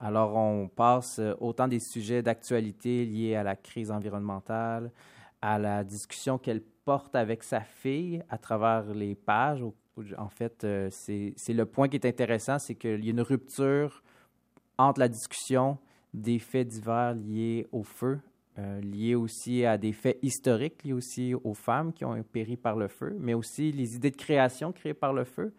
Alors, on passe euh, autant des sujets d'actualité liés à la crise environnementale, à la discussion qu'elle porte avec sa fille à travers les pages. En fait, euh, c'est le point qui est intéressant, c'est qu'il y a une rupture entre la discussion des faits divers liés au feu euh, lié aussi à des faits historiques, liés aussi aux femmes qui ont péri par le feu, mais aussi les idées de création créées par le feu.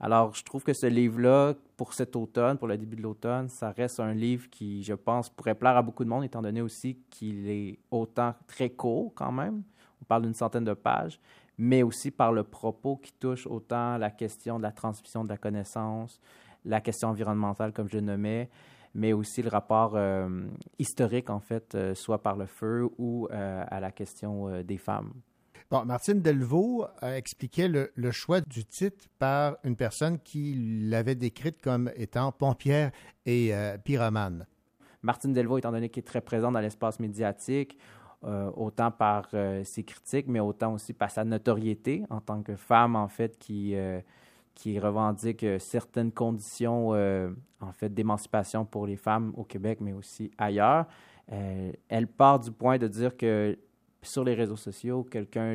Alors, je trouve que ce livre-là, pour cet automne, pour le début de l'automne, ça reste un livre qui, je pense, pourrait plaire à beaucoup de monde, étant donné aussi qu'il est autant très court quand même. On parle d'une centaine de pages, mais aussi par le propos qui touche autant la question de la transmission de la connaissance, la question environnementale, comme je le nommais, mais aussi le rapport euh, historique, en fait, euh, soit par le feu ou euh, à la question des femmes. Bon, Martine Delvaux a expliqué le, choix du titre par une personne qui l'avait décrite comme étant pompière et pyromane. Martine Delvaux, étant donné qu'elle est très présente dans l'espace médiatique, autant par ses critiques, mais autant aussi par sa notoriété en tant que femme, en fait, qui qui revendique euh, certaines conditions euh, en fait d'émancipation pour les femmes au Québec, mais aussi ailleurs. Euh, elle part du point de dire que sur les réseaux sociaux, quelqu'un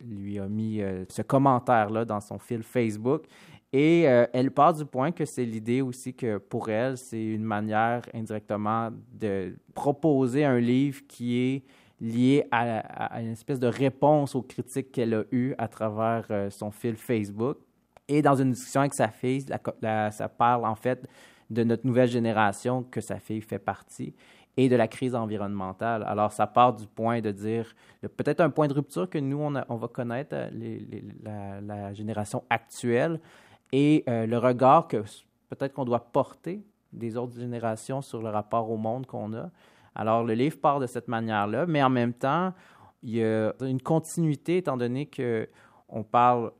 lui a mis ce commentaire-là dans son fil Facebook. Et elle part du point que c'est l'idée aussi que pour elle, c'est une manière indirectement de proposer un livre qui est lié à, une espèce de réponse aux critiques qu'elle a eues à travers son fil Facebook. Et dans une discussion avec sa fille, ça parle en fait de notre nouvelle génération que sa fille fait partie et de la crise environnementale. Alors, ça part du point de dire, peut-être un point de rupture que nous, on, va connaître, euh, la, génération actuelle, et euh, le regard que peut-être qu'on doit porter des autres générations sur le rapport au monde qu'on a. Alors, le livre part de cette manière-là, mais en même temps, il y a une continuité, étant donné qu'on parle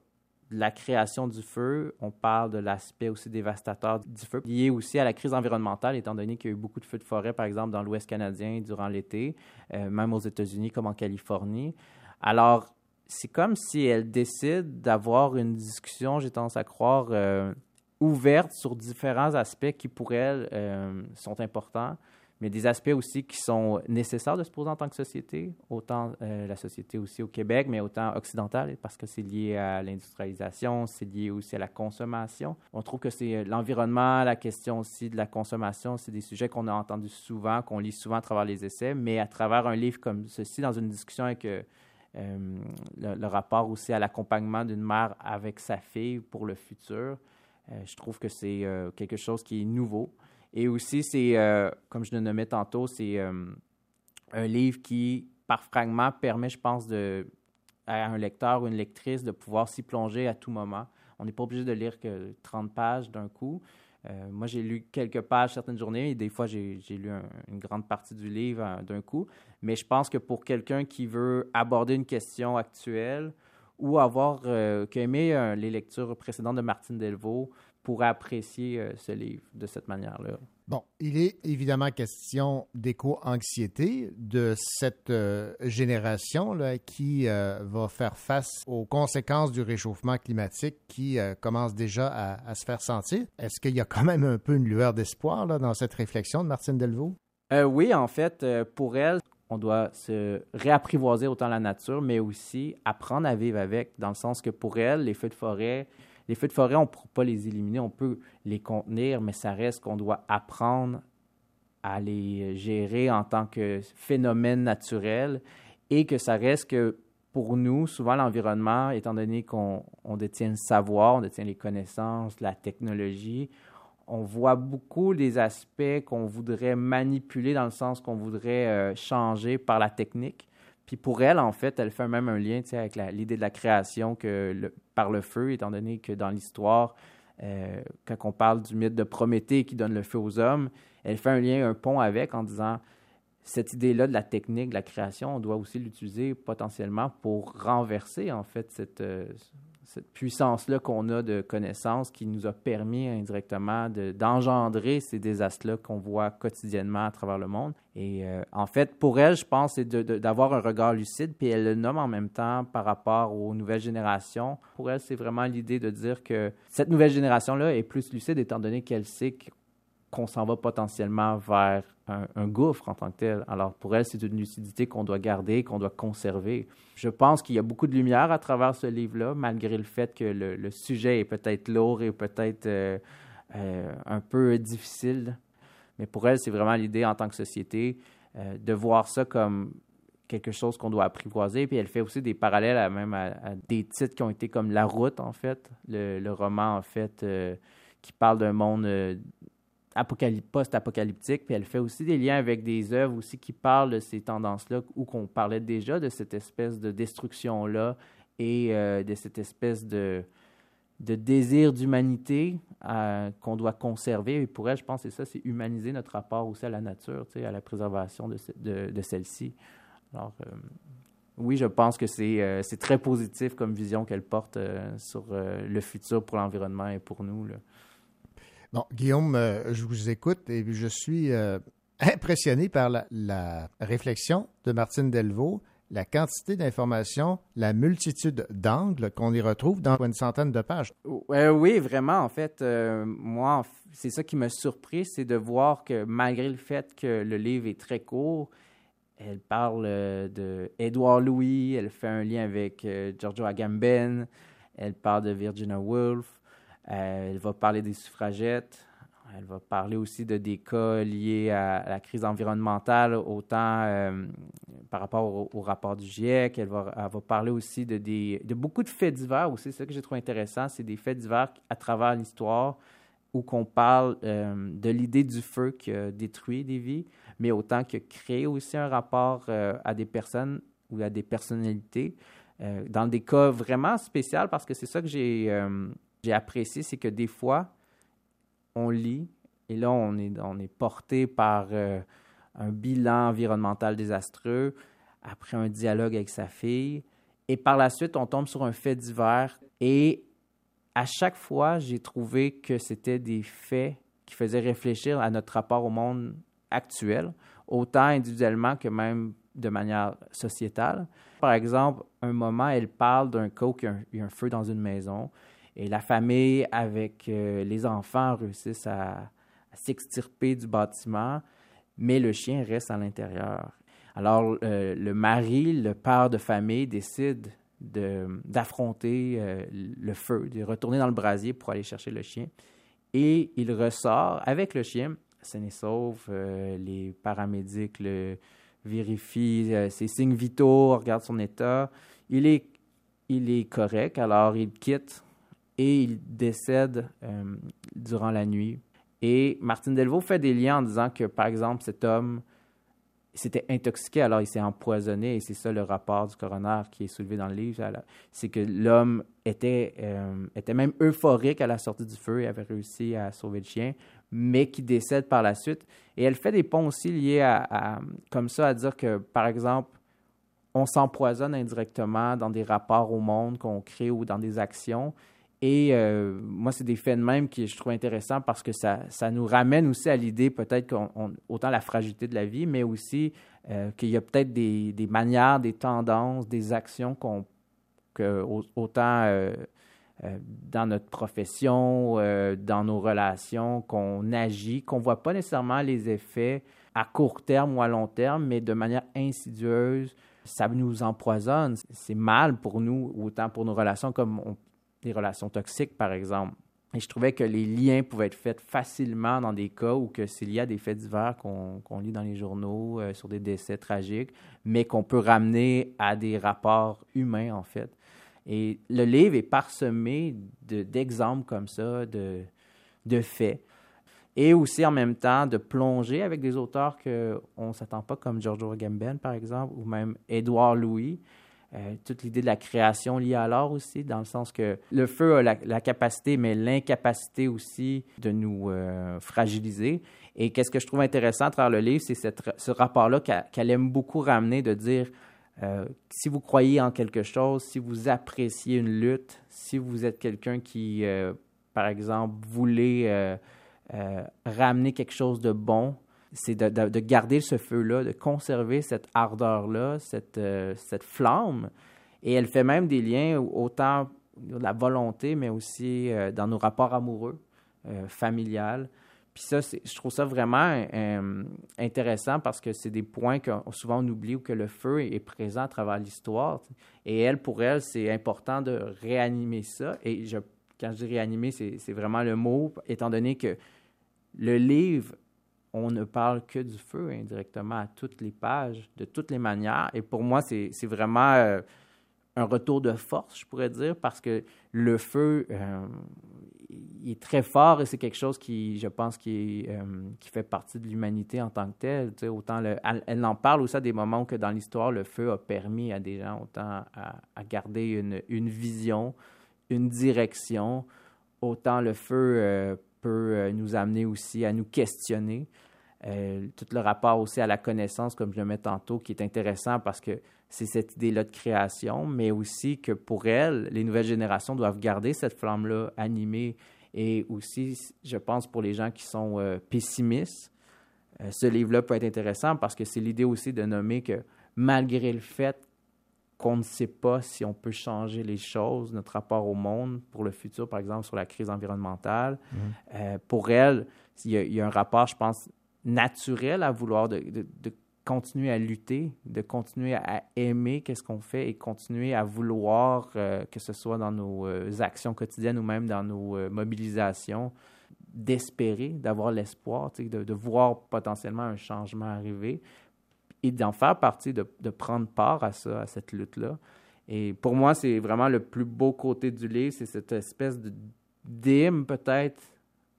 la création du feu, on parle de l'aspect aussi dévastateur du feu, lié aussi à la crise environnementale, étant donné qu'il y a eu beaucoup de feux de forêt, par exemple, dans l'Ouest canadien durant l'été, euh, même aux États-Unis comme en Californie. Alors, c'est comme si elle décide d'avoir une discussion, j'ai tendance à croire, euh, ouverte sur différents aspects qui, pour elle, euh, sont importants, mais des aspects aussi qui sont nécessaires de se poser en tant que société, autant euh, la société aussi au Québec, mais autant occidentale, parce que c'est lié à l'industrialisation, c'est lié aussi à la consommation. On trouve que c'est l'environnement, la question aussi de la consommation, c'est des sujets qu'on a entendus souvent, qu'on lit souvent à travers les essais, mais à travers un livre comme ceci, dans une discussion avec... Euh, le, rapport aussi à l'accompagnement d'une mère avec sa fille pour le futur. Euh, je trouve que c'est euh, quelque chose qui est nouveau. Et aussi, c'est, comme je le nommais tantôt, c'est un livre qui, par fragment, permet, je pense, à un lecteur ou une lectrice de pouvoir s'y plonger à tout moment. On n'est pas obligé de lire que 30 pages d'un coup. Moi, j'ai lu quelques pages certaines journées et des fois, j'ai lu un, une grande partie du livre d'un coup. Mais je pense que pour quelqu'un qui veut aborder une question actuelle ou avoir euh, qui aimé euh, les lectures précédentes de Martine Delvaux pourrait apprécier euh, ce livre de cette manière-là. Bon, il est évidemment question d'éco-anxiété de cette euh, génération là, qui euh, va faire face aux conséquences du réchauffement climatique qui euh, commence déjà à, à, se faire sentir. Est-ce qu'il y a quand même un peu une lueur d'espoir là, dans cette réflexion de Martine Delvaux? Oui, en fait, pour elle, on doit se réapprivoiser autant la nature, mais aussi apprendre à vivre avec, dans le sens que pour elle, les feux de forêt, les feux de forêt, on ne peut pas les éliminer, on peut les contenir, mais ça reste qu'on doit apprendre à les gérer en tant que phénomène naturel et que ça reste que pour nous, souvent l'environnement, étant donné qu'on on détient le savoir, on détient les connaissances, la technologie, on voit beaucoup des aspects qu'on voudrait manipuler dans le sens qu'on voudrait euh, changer par la technique. Puis pour elle, en fait, elle fait même un lien avec l'idée de la création que par le feu, étant donné que dans l'histoire, euh, quand on parle du mythe de Prométhée qui donne le feu aux hommes, elle fait un lien, un pont avec en disant cette idée-là de la technique, de la création, on doit aussi l'utiliser potentiellement pour renverser en fait cette, euh, cette puissance-là qu'on a de connaissances qui nous a permis indirectement d'engendrer de, ces désastres-là qu'on voit quotidiennement à travers le monde. Et euh, en fait, pour elle, je pense, c'est d'avoir un regard lucide, puis elle le nomme en même temps par rapport aux nouvelles générations. Pour elle, c'est vraiment l'idée de dire que cette nouvelle génération-là est plus lucide étant donné qu'elle sait qu'on s'en va potentiellement vers un, gouffre en tant que tel. Alors pour elle, c'est une lucidité qu'on doit garder, qu'on doit conserver. Je pense qu'il y a beaucoup de lumière à travers ce livre-là, malgré le fait que le, sujet est peut-être lourd et peut-être euh, euh, un peu difficile. Mais pour elle, c'est vraiment l'idée en tant que société euh, de voir ça comme quelque chose qu'on doit apprivoiser. Puis elle fait aussi des parallèles à même à, des titres qui ont été comme La Route, en fait, le roman, en fait, qui parle d'un monde post-apocalyptique, puis elle fait aussi des liens avec des œuvres aussi qui parlent de ces tendances-là, où qu'on parlait déjà de cette espèce de destruction-là et euh, de cette espèce de, désir d'humanité euh, qu'on doit conserver. Et pour elle, je pense que c'est ça, c'est humaniser notre rapport aussi à la nature, à la préservation de, celle-ci. Alors, euh, oui, je pense que c'est très positif comme vision qu'elle porte sur le futur pour l'environnement et pour nous. Bon, Guillaume, euh, je vous écoute et je suis euh, impressionné par la, réflexion de Martine Delvaux, la quantité d'informations, la multitude d'angles qu'on y retrouve dans une centaine de pages. Euh, oui, vraiment. En fait, moi, c'est ça qui m'a surpris, c'est de voir que malgré le fait que le livre est très court, elle parle de Édouard Louis, elle fait un lien avec Giorgio Agamben, elle parle de Virginia Woolf, elle va parler des suffragettes. Elle va parler aussi de des cas liés à, la crise environnementale, autant euh, par rapport au, rapport du GIEC. Elle va, parler aussi de, des, de beaucoup de faits divers aussi. C'est ça que j'ai trouvé intéressant, c'est des faits divers à travers l'histoire où qu'on parle euh, de l'idée du feu qui détruit des vies, mais autant que créé aussi un rapport euh, à des personnes ou à des personnalités. Euh, dans des cas vraiment spéciaux, parce que c'est ça que j'ai j'ai apprécié, c'est que des fois, on lit et là, on est, porté par euh, un bilan environnemental désastreux, après un dialogue avec sa fille, et par la suite, on tombe sur un fait divers. Et à chaque fois, j'ai trouvé que c'était des faits qui faisaient réfléchir à notre rapport au monde actuel, autant individuellement que même de manière sociétale. Par exemple, un moment, elle parle d'un cas où a un, un feu dans une maison Et la famille, avec euh, les enfants, réussissent à, s'extirper du bâtiment, mais le chien reste à l'intérieur. Alors, euh, le mari, le père de famille, décide de- d'affronter euh, le feu, de retourner dans le brasier pour aller chercher le chien. Et il ressort avec le chien, sain et sauf. les paramédics le vérifient ses signes vitaux, regardent son état. Il est, il est correct, alors il quitte et il décède euh, durant la nuit. Et Martine Delvaux fait des liens en disant que, par exemple, cet homme s'était intoxiqué, alors il s'est empoisonné, et c'est ça le rapport du coroner qui est soulevé dans le livre. C'est que l'homme était, euh, était même euphorique à la sortie du feu et avait réussi à sauver le chien, mais qui décède par la suite. Et elle fait des ponts aussi liés à- comme ça, à dire que, par exemple, on s'empoisonne indirectement dans des rapports au monde qu'on crée ou dans des actions. Et euh, moi, c'est des faits de même que je trouve intéressants parce que ça, ça nous ramène aussi à l'idée peut-être qu'on, on- autant la fragilité de la vie, mais aussi euh, qu'il y a peut-être des, manières, des tendances, des actions qu'on, que, au- autant euh, dans notre profession, dans nos relations, qu'on agit, qu'on ne voit pas nécessairement les effets à court terme ou à long terme, mais de manière insidieuse, ça nous empoisonne. C'est mal pour nous, autant pour nos relations comme on- des relations toxiques, par exemple. Et je trouvais que les liens pouvaient être faits facilement dans des cas où que c'est lié à des faits divers qu'on lit dans les journaux euh, sur des décès tragiques, mais qu'on peut ramener à des rapports humains, en fait. Et le livre est parsemé de- d'exemples comme ça, de, de faits. Et aussi, en même temps, de plonger avec des auteurs qu'on ne s'attend pas, comme Giorgio Agamben, par exemple, ou même Édouard Louis. Euh, toute l'idée de la création liée à l'art aussi, dans le sens que le feu a la, capacité, mais l'incapacité aussi de nous euh, fragiliser. Et qu'est-ce que je trouve intéressant à travers le livre, c'est ce rapport-là qu'elle aime beaucoup ramener, de dire euh, si vous croyez en quelque chose, si vous appréciez une lutte, si vous êtes quelqu'un qui, par exemple, voulait ramener quelque chose de bon, c'est de, de- de garder ce feu-là, de conserver cette ardeur-là, cette, euh, cette flamme. Et elle fait même des liens autant de la volonté, mais aussi euh, dans nos rapports amoureux, euh, familiales. Puis ça, je trouve ça vraiment euh, intéressant parce que c'est des points que souvent on oublie ou que le feu est présent à travers l'histoire. Et elle, pour elle, c'est important de réanimer ça. Et quand je dis réanimer, c'est vraiment le mot, étant donné que le livre, on ne parle que du feu indirectement à toutes les pages, de toutes les manières. Et pour moi, c'est vraiment euh, un retour de force, je pourrais dire, parce que le feu, euh, est très fort et c'est quelque chose qui, je pense, qui, euh, qui fait partie de l'humanité en tant que telle. Tu sais, autant le- elle, en parle aussi à des moments où que dans l'histoire, le feu a permis à des gens autant à, à garder une, une vision, une direction. Autant le feu peut euh, nous amener aussi à nous questionner. Euh, tout le rapport aussi à la connaissance, comme je le mets tantôt, qui est intéressant parce que c'est cette idée-là de création, mais aussi que pour elle, les nouvelles générations doivent garder cette flamme-là animée. Et aussi, je pense, pour les gens qui sont euh, pessimistes, ce livre-là peut être intéressant parce que c'est l'idée aussi de nommer que malgré le fait qu'on ne sait pas si on peut changer les choses, notre rapport au monde pour le futur, par exemple, sur la crise environnementale, euh, pour elle, il y, a, il y a un rapport, je pense, naturel à vouloir de, de- de continuer à lutter, de continuer à aimer qu'est-ce qu'on fait et continuer à vouloir, euh, que ce soit dans nos euh, actions quotidiennes ou même dans nos mobilisations, d'espérer, d'avoir l'espoir, de voir potentiellement un changement arriver et d'en faire partie, de, prendre part à ça, à cette lutte-là. Et pour moi, c'est vraiment le plus beau côté du livre, c'est cette espèce de d'hymne peut-être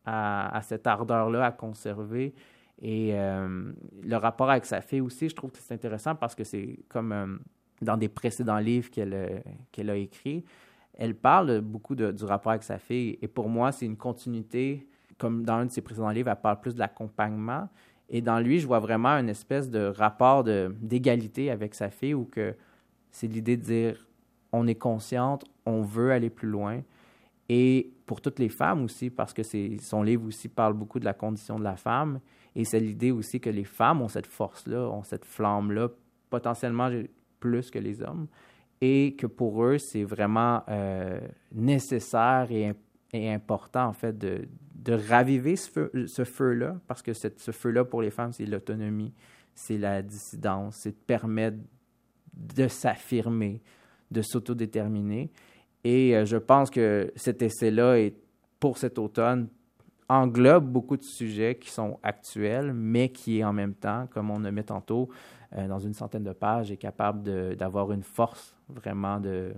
à, cette ardeur-là à conserver. Et euh, le rapport avec sa fille aussi, je trouve que c'est intéressant parce que c'est comme euh, dans des précédents livres qu'elle euh, qu'elle a écrits, elle parle beaucoup du rapport avec sa fille. Et pour moi, c'est une continuité. Comme dans un de ses précédents livres, elle parle plus de l'accompagnement. Et dans lui, je vois vraiment une espèce de rapport d'égalité avec sa fille où que c'est l'idée de dire on est consciente, on veut aller plus loin. Et pour toutes les femmes aussi, parce que son livre aussi parle beaucoup de la condition de la femme. Et c'est l'idée aussi que les femmes ont cette force-là, ont cette flamme-là, potentiellement plus que les hommes. et que pour eux, c'est vraiment euh, nécessaire et, et, important, en fait, de, de raviver ce, feu, ce feu-là, parce que cette, ce feu-là, pour les femmes, c'est l'autonomie, c'est la dissidence, c'est de permettre de s'affirmer, de s'autodéterminer. Et euh, je pense que cet essai-là, est, pour cet automne, englobe beaucoup de sujets qui sont actuels, mais qui est en même temps, comme on le met tantôt, euh, dans une centaine de pages, est capable d'avoir une force vraiment de,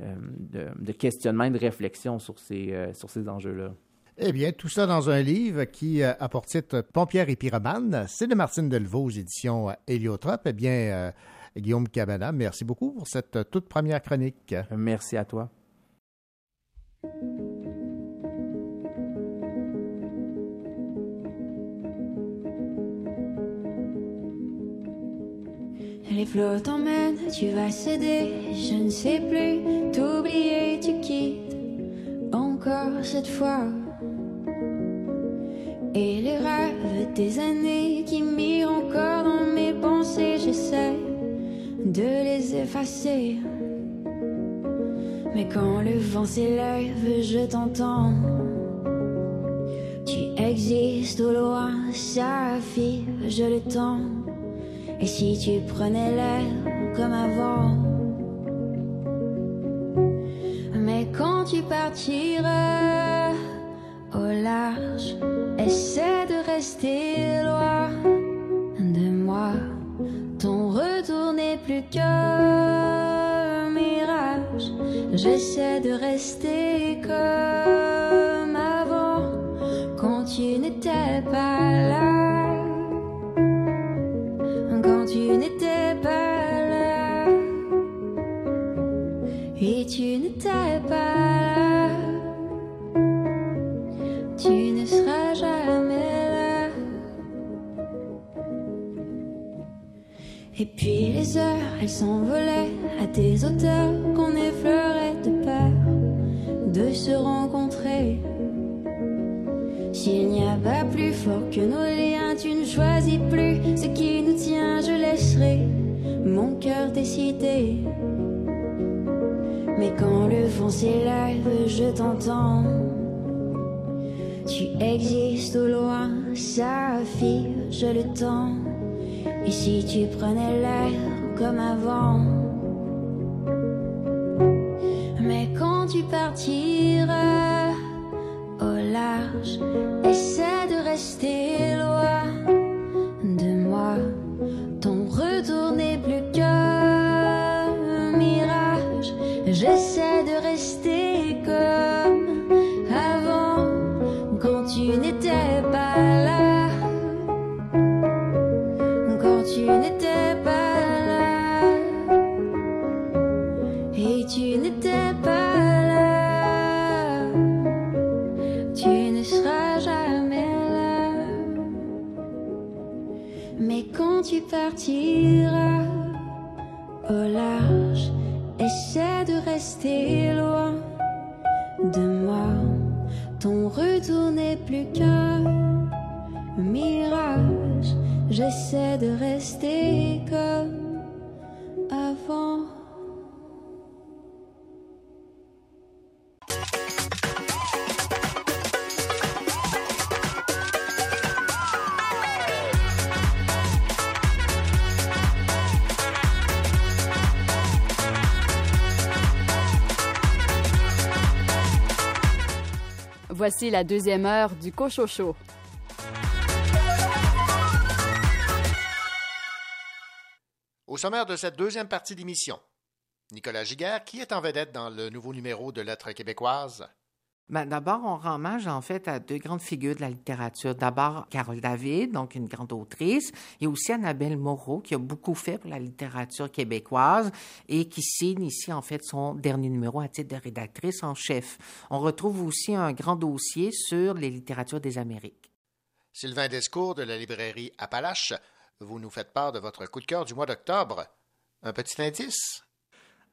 de, de, questionnement et de réflexion sur ces, euh, sur ces enjeux-là. Eh bien, tout ça dans un livre qui euh, a pour titre Pompière et pyromane. C'est de Martine Delvaux aux éditions Héliotrope. Eh bien, euh, Guillaume Cabana, merci beaucoup pour cette toute première chronique. Merci à toi. Les flots t'emmènent, tu vas céder, je ne sais plus t'oublier, tu quittes encore cette fois. Et les rêves des années qui mirent encore dans mes pensées, j'essaie de les effacer. Mais quand le vent s'élève, je t'entends. Tu existes au loin, ça je le temps. Et si tu prenais l'air comme avant Mais quand tu partiras au large, essaie de rester loin de moi. Ton retour n'est plus qu'un mirage. J'essaie de rester comme avant quand tu n'étais pas puis les heures, elles s'envolaient à des hauteurs qu'on effleurait de peur de se rencontrer. S'il n'y a pas plus fort que nos liens, tu ne choisis plus ce qui nous tient, je laisserai mon cœur décider. Mais quand le vent s'élève, je t'entends. Tu existes au loin, ça je le temps. Et si tu prenais l'air comme avant, mais quand tu partiras au large, essaie de rester loin de moi. Ton retour n'est plus qu'un mirage. Partiras au large, essaie de rester loin de moi. Ton retour n'est plus qu'un mirage. J'essaie de rester comme avant. Voici la deuxième heure du Cochocho. Au sommaire de cette deuxième partie d'émission, Nicolas Giguère, qui est en vedette dans le nouveau numéro de Lettres québécoises? Ben, D'abord, on rend hommage en fait à deux grandes figures de la littérature. D'abord, Carole David, donc une grande autrice, et aussi Annabelle Moreau, qui a beaucoup fait pour la littérature québécoise et qui signe ici en fait son dernier numéro à titre de rédactrice en chef. On retrouve aussi un grand dossier sur les littératures des Amériques. Sylvain Descours de la librairie Appalache, vous nous faites part de votre coup de cœur du mois d'octobre. Un petit indice?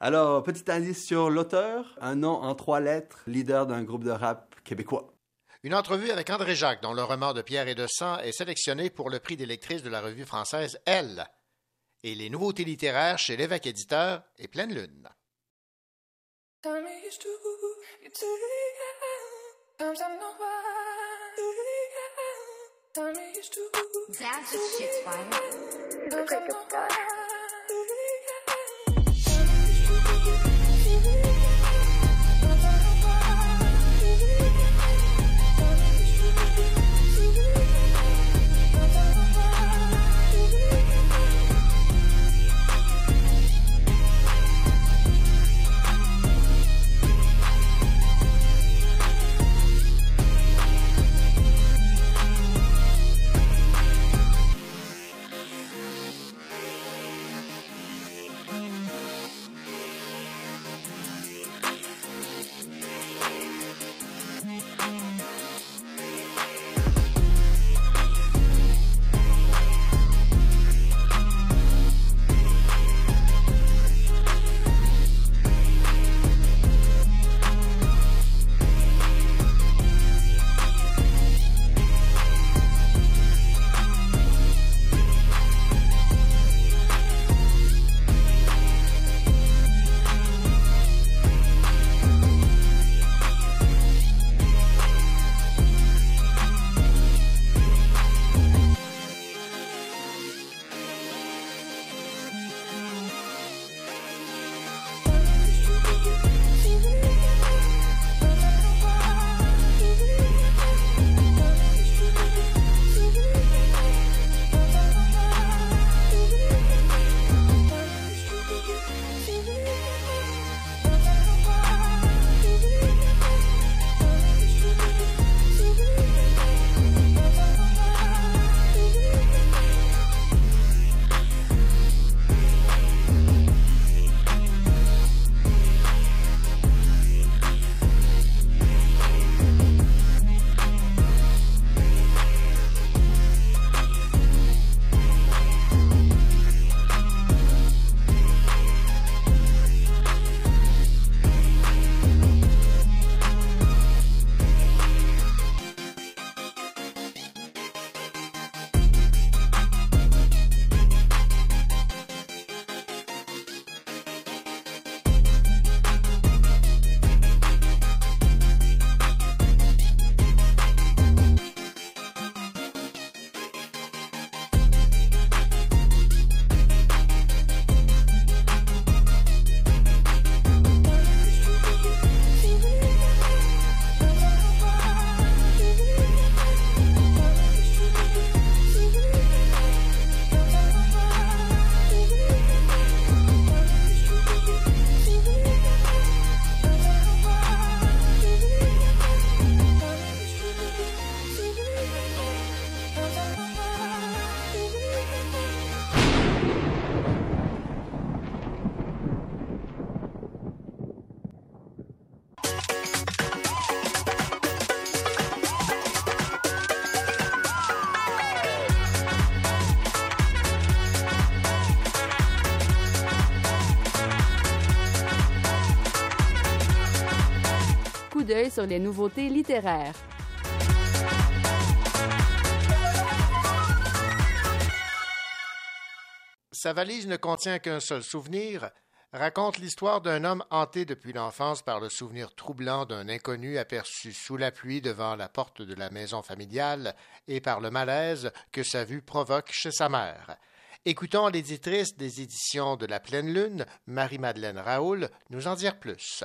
Alors, petit indice sur l'auteur, un nom en trois lettres, leader d'un groupe de rap québécois. Une entrevue avec André Jacques, dont le roman de Pierre et de Sang est sélectionné pour le prix des lectrices de la revue française Elle. et les nouveautés littéraires chez l'évêque éditeur et Pleine Lune. Sur les nouveautés littéraires. Sa valise ne contient qu'un seul souvenir, raconte l'histoire d'un homme hanté depuis l'enfance par le souvenir troublant d'un inconnu aperçu sous la pluie devant la porte de la maison familiale et par le malaise que sa vue provoque chez sa mère. Écoutons l'éditrice des éditions de la Pleine Lune, Marie-Madeleine Raoul, nous en dire plus.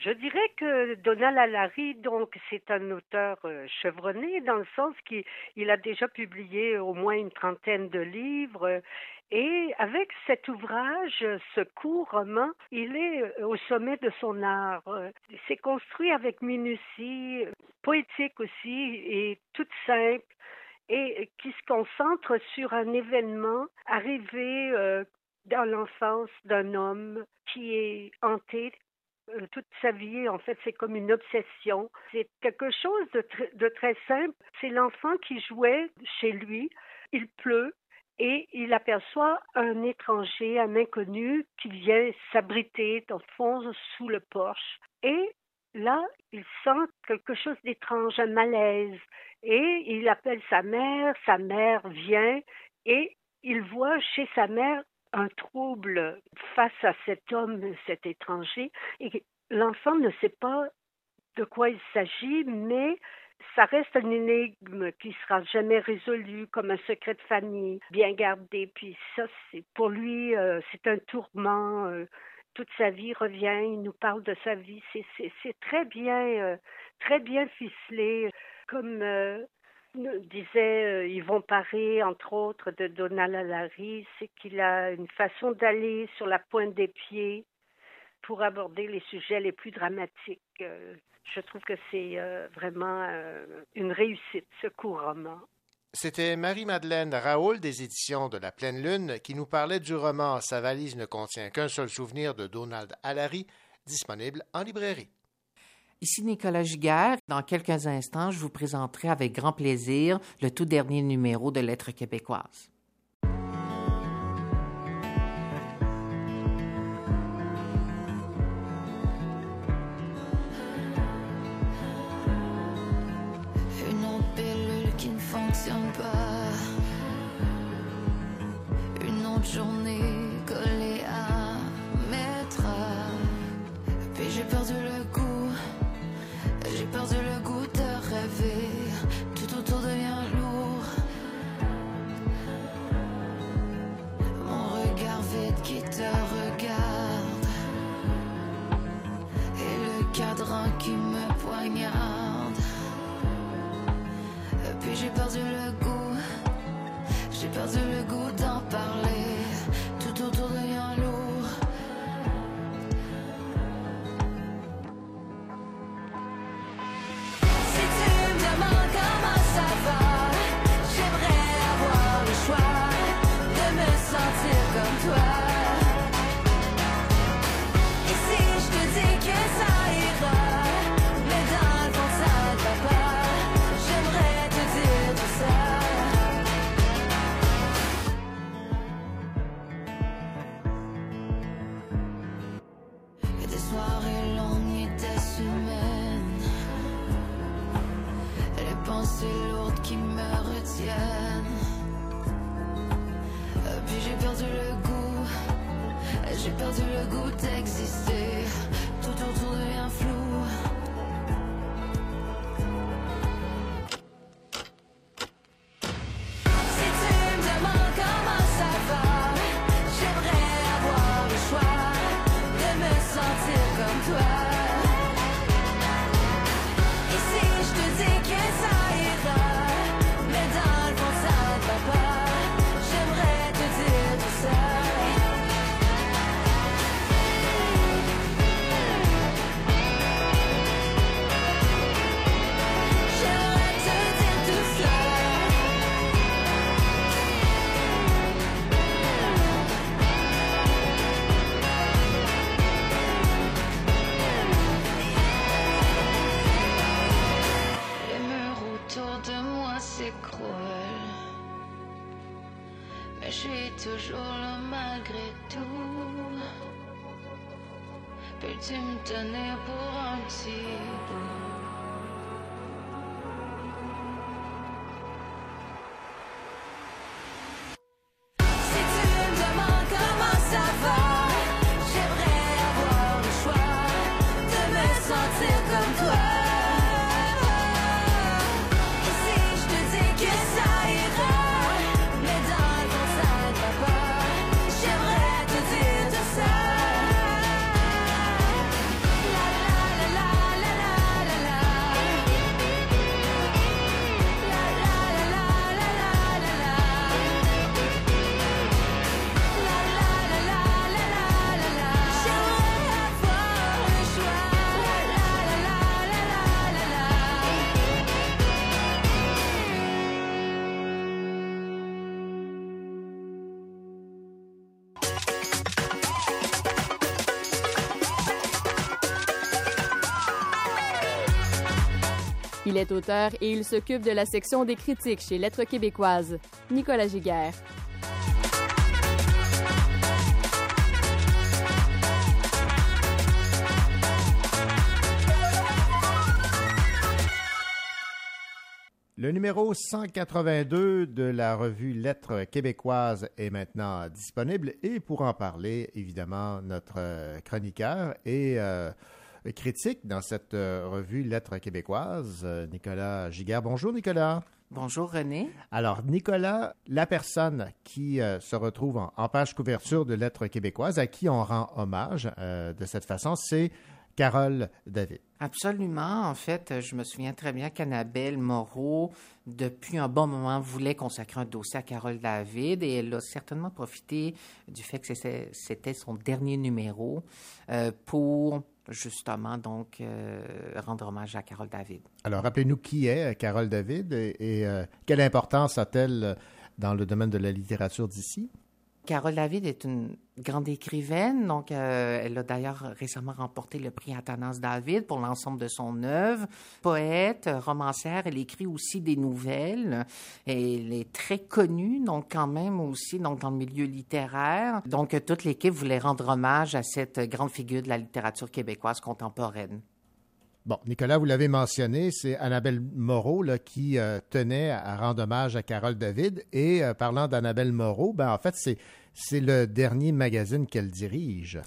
Je dirais que Donald Allary, donc, c'est un auteur euh, chevronné dans le sens qu'il il a déjà publié au moins une trentaine de livres. Et avec cet ouvrage, ce court roman, il est euh, au sommet de son art. C'est construit avec minutie, poétique aussi, et toute simple, et qui se concentre sur un événement arrivé euh, dans l'enfance d'un homme qui est hanté toute sa vie, en fait, c'est comme une obsession. C'est quelque chose de très simple. C'est l'enfant qui jouait chez lui. Il pleut et il aperçoit un étranger, un inconnu qui vient s'abriter dans le fond sous le porche. Et là, il sent quelque chose d'étrange, un malaise. Et il appelle sa mère, sa mère vient et il voit chez sa mère un trouble face à cet homme, cet étranger, et l'enfant ne sait pas de quoi il s'agit, mais ça reste une énigme qui sera jamais résolue, comme un secret de famille bien gardé. Puis ça, pour lui, euh, c'est un tourment. euh, toute sa vie revient, il nous parle de sa vie. C'est, très bien, euh, très bien ficelé. Comme disait euh, Yvon Paré, entre autres, de Donald Allary, c'est qu'il a une façon d'aller sur la pointe des pieds pour aborder les sujets les plus dramatiques. Euh, je trouve que c'est euh, vraiment euh, une réussite, ce court roman. C'était Marie-Madeleine Raoul des éditions de La Pleine Lune qui nous parlait du roman Sa valise ne contient qu'un seul souvenir de Donald Allary, disponible en librairie. Ici Nicolas Giguère. Dans quelques instants, je vous présenterai avec grand plaisir le tout dernier numéro de Lettres québécoises. Il est auteur et il s'occupe de la section des critiques chez Lettres québécoises. Nicolas Giguère. Le numéro 182 de la revue Lettres québécoises est maintenant disponible et pour en parler, évidemment, notre chroniqueur et euh, critique dans cette euh, revue Lettres québécoises, euh, Nicolas Giguère. Bonjour Nicolas. Bonjour René. Alors Nicolas, la personne qui euh, se retrouve en, en page couverture de Lettres québécoises, à qui on rend hommage euh, de cette façon, c'est Carole David. Absolument. En fait, je me souviens très bien qu'Annabelle Moreau, depuis un bon moment, voulait consacrer un dossier à Carole David et elle a certainement profité du fait que c'était- c'était son dernier numéro euh, pour justement donc euh, rendre hommage à Carole David. Alors rappelez-nous qui est euh, Carole David et, euh, quelle importance a-t-elle dans le domaine de la littérature d'ici? Carole David est une grande écrivaine, donc euh, elle a d'ailleurs récemment remporté le prix Athanas David pour l'ensemble de son œuvre. Poète, romancière, elle écrit aussi des nouvelles. Elle est très connue, donc quand même aussi dans le milieu littéraire. Donc toute l'équipe voulait rendre hommage à cette grande figure de la littérature québécoise contemporaine. Bon, Nicolas, vous l'avez mentionné, c'est Annabelle Moreau là, qui euh, tenait à rendre hommage à Carole David. Et euh, parlant d'Annabelle Moreau, ben, en fait, c'est, c'est le dernier magazine qu'elle dirige.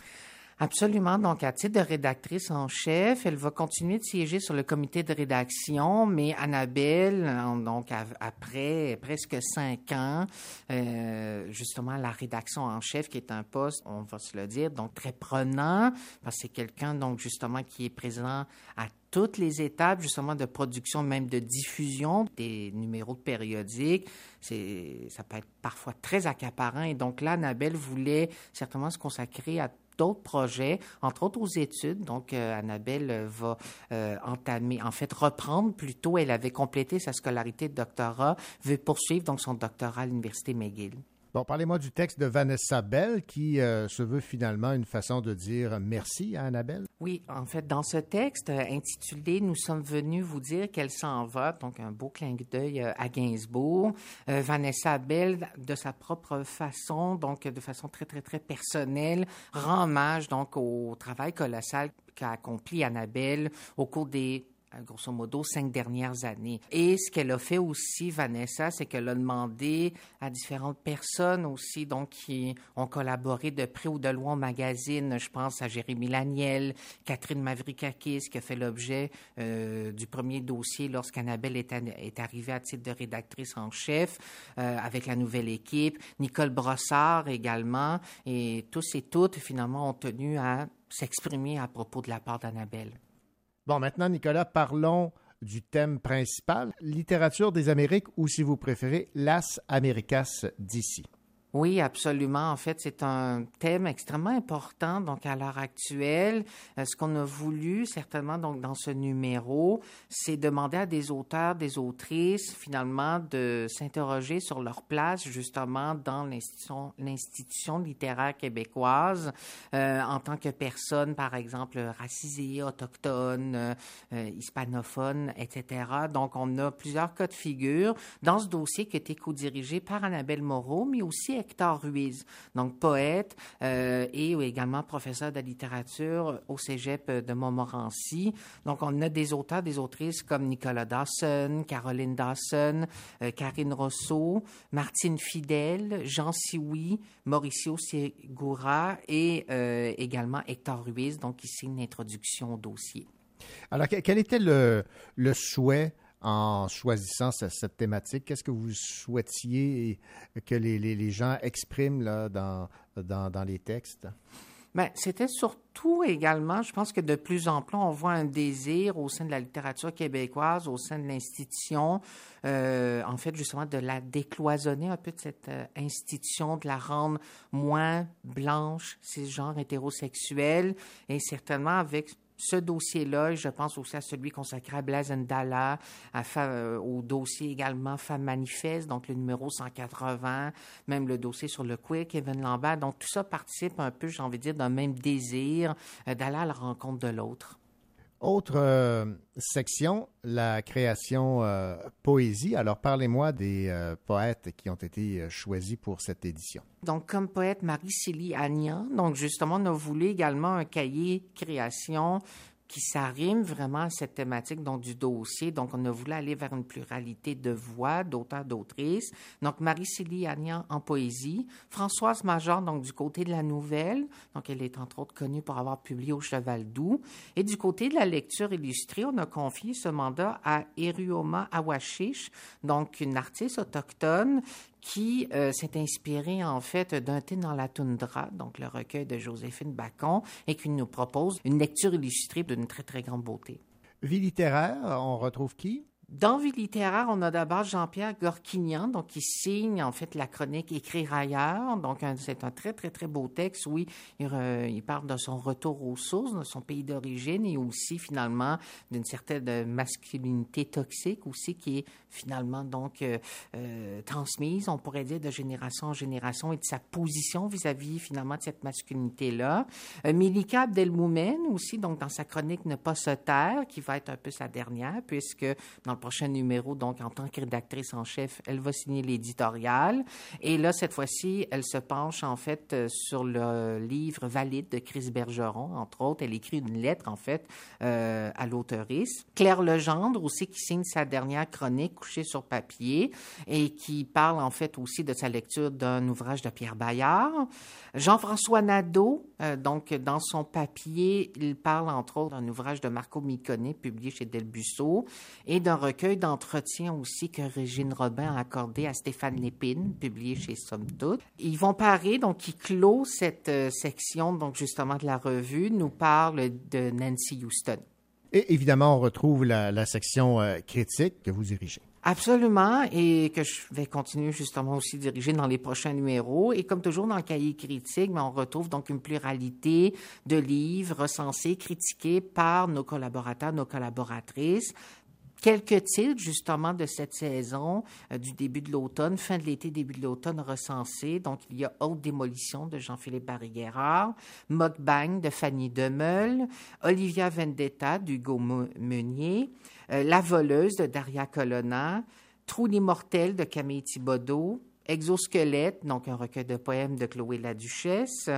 Absolument. Donc, à titre de rédactrice en chef, elle va continuer de siéger sur le comité de rédaction, mais Annabelle, donc après presque cinq ans, euh, justement, la rédaction en chef, qui est un poste, on va se le dire, donc très prenant, parce que c'est quelqu'un, donc justement, qui est présent à toutes les étapes, justement, de production, même de diffusion des numéros de périodiques. C'est, ça peut être parfois très accaparant. Et donc là, Annabelle voulait certainement se consacrer à d'autres projets, entre autres aux études. Donc, euh, Annabelle euh, va euh, entamer, en fait, reprendre plutôt. Elle avait complété sa scolarité de doctorat, veut poursuivre donc son doctorat à l'Université McGill. Bon, parlez-moi du texte de Vanessa Bell qui euh, se veut finalement une façon de dire merci à Annabelle. Oui, en fait, dans ce texte euh, intitulé Nous sommes venus vous dire qu'elle s'en va, donc un beau clin d'œil euh, à Gainsbourg, Vanessa Bell, de sa propre façon, donc de façon très, très, très personnelle, rend hommage donc au travail colossal qu'a accompli Annabelle au cours des grosso modo, cinq dernières années. Et ce qu'elle a fait aussi, Vanessa, c'est qu'elle a demandé à différentes personnes aussi, donc, qui ont collaboré de près ou de loin au magazine. Je pense à Jérémy Laniel, Catherine Mavrikakis, qui a fait l'objet euh, du premier dossier lorsqu'Annabelle est, est arrivée à titre de rédactrice en chef euh, avec la nouvelle équipe. Nicole Brossard également. Et tous et toutes, finalement, ont tenu à s'exprimer à propos de la part d'Annabelle. Bon, maintenant, Nicolas, parlons du thème principal, littérature des Amériques ou, si vous préférez, Las Americas d'ici. Oui, absolument. En fait, c'est un thème extrêmement important. Donc, à l'heure actuelle, euh, ce qu'on a voulu certainement donc dans ce numéro, c'est demander à des auteurs, des autrices, finalement, de s'interroger sur leur place justement dans l'institution, littéraire québécoise euh, en tant que personne, par exemple, racisée, autochtone, euh, hispanophone, etc. Donc, on a plusieurs cas de figure dans ce dossier qui a été co-dirigé par Annabelle Moreau, mais aussi Hector Ruiz, donc poète euh, et également professeur de littérature au Cégep de Montmorency. Donc, on a des auteurs, des autrices comme Nicolas Dawson, Caroline Dawson, euh, Karine Rousseau, Martine Fidel, Jean Sioui, Mauricio Segura et euh, également Hector Ruiz, donc ici une introduction au dossier. Alors, que- quel était le souhait en choisissant ce- cette thématique? Qu'est-ce que vous souhaitiez que les, les- gens expriment là, dans, dans, dans les textes? Ben, c'était surtout également, je pense que de plus en plus, on voit un désir au sein de la littérature québécoise, au sein de l'institution, euh, en fait, justement, de la décloisonner un peu de cette euh, institution, de la rendre moins blanche, cisgenre, hétérosexuelle, et certainement avec ce dossier-là, je pense aussi à celui consacré à Blaise Ndala, à euh, au dossier également Femmes manifestes, donc le numéro 180, même le dossier sur le queer, Kevin Lambert. Donc tout ça participe un peu, j'ai envie de dire, d'un même désir euh, d'aller à la rencontre de l'autre. Autre euh, section, la création euh, poésie. Alors, parlez-moi des euh, poètes qui ont été choisis pour cette édition. Donc, comme poète, Marie-Célie Agnan. Donc, justement, on a également un cahier création qui s'arrime vraiment à cette thématique donc, du dossier. Donc, on a voulu aller vers une pluralité de voix, d'auteurs, d'autrices. Donc, Marie-Célie Agnan en poésie, Françoise Major, donc du côté de la nouvelle. Donc, elle est entre autres connue pour avoir publié au Cheval Doux. Et du côté de la lecture illustrée, on a confié ce mandat à Eruoma Awashish, donc une artiste autochtone qui euh, s'est inspirée en fait d'un thé dans la toundra, donc le recueil de Joséphine Bacon, et qui nous propose une lecture illustrée d'une très très grande beauté. Vie littéraire, on retrouve qui? Dans Vie littéraire, on a d'abord Jean-Pierre Gorquignan, donc qui signe en fait la chronique Écrire ailleurs. Donc c'est un très très très beau texte. Oui, il, re- il parle de son retour aux sources, de son pays d'origine et aussi finalement d'une certaine masculinité toxique aussi qui est finalement donc euh, euh, transmise, on pourrait dire de génération en génération et de sa position vis-à-vis finalement de cette masculinité là. Euh, Milika Abdelmoumen aussi donc dans sa chronique Ne pas se taire qui va être un peu sa dernière puisque dans le prochain numéro, donc en tant que rédactrice en chef, elle va signer l'éditorial. Et là, cette fois-ci, elle se penche en fait euh, sur le livre Valide de Chris Bergeron, entre autres. Elle écrit une lettre en fait euh, à l'auteurice. Claire Legendre aussi qui signe sa dernière chronique couchée sur papier et qui parle en fait aussi de sa lecture d'un ouvrage de Pierre Bayard. Jean-François Nadeau, euh, donc dans son papier, il parle entre autres d'un ouvrage de Marco Micone publié chez Delbusso et d'un recueil d'entretiens aussi que Régine Robin a accordé à Stéphane Lépine, publié chez Somme Toute. Ils vont parer, donc qui clôt cette euh, section, donc justement de la revue, nous parle de Nancy Houston. Et évidemment, on retrouve la, la section euh, critique que vous dirigez. Absolument, et que je vais continuer justement aussi diriger dans les prochains numéros. Et comme toujours dans le cahier critique, mais on retrouve donc une pluralité de livres recensés, critiqués par nos collaborateurs, nos collaboratrices. Quelques titres, justement, de cette saison, euh, du début de l'automne, fin de l'été, début de l'automne, recensés. Donc, il y a Haute démolition de Jean-Philippe Barry-Guerrard, Mukbang de Fanny Demeul, Olivia Vendetta d'Hugo Meunier, euh, La voleuse de Daria Colonna, Trou l'immortel de Camille Thibodeau, Exosquelette, donc un recueil de poèmes de Chloé Laduchesse,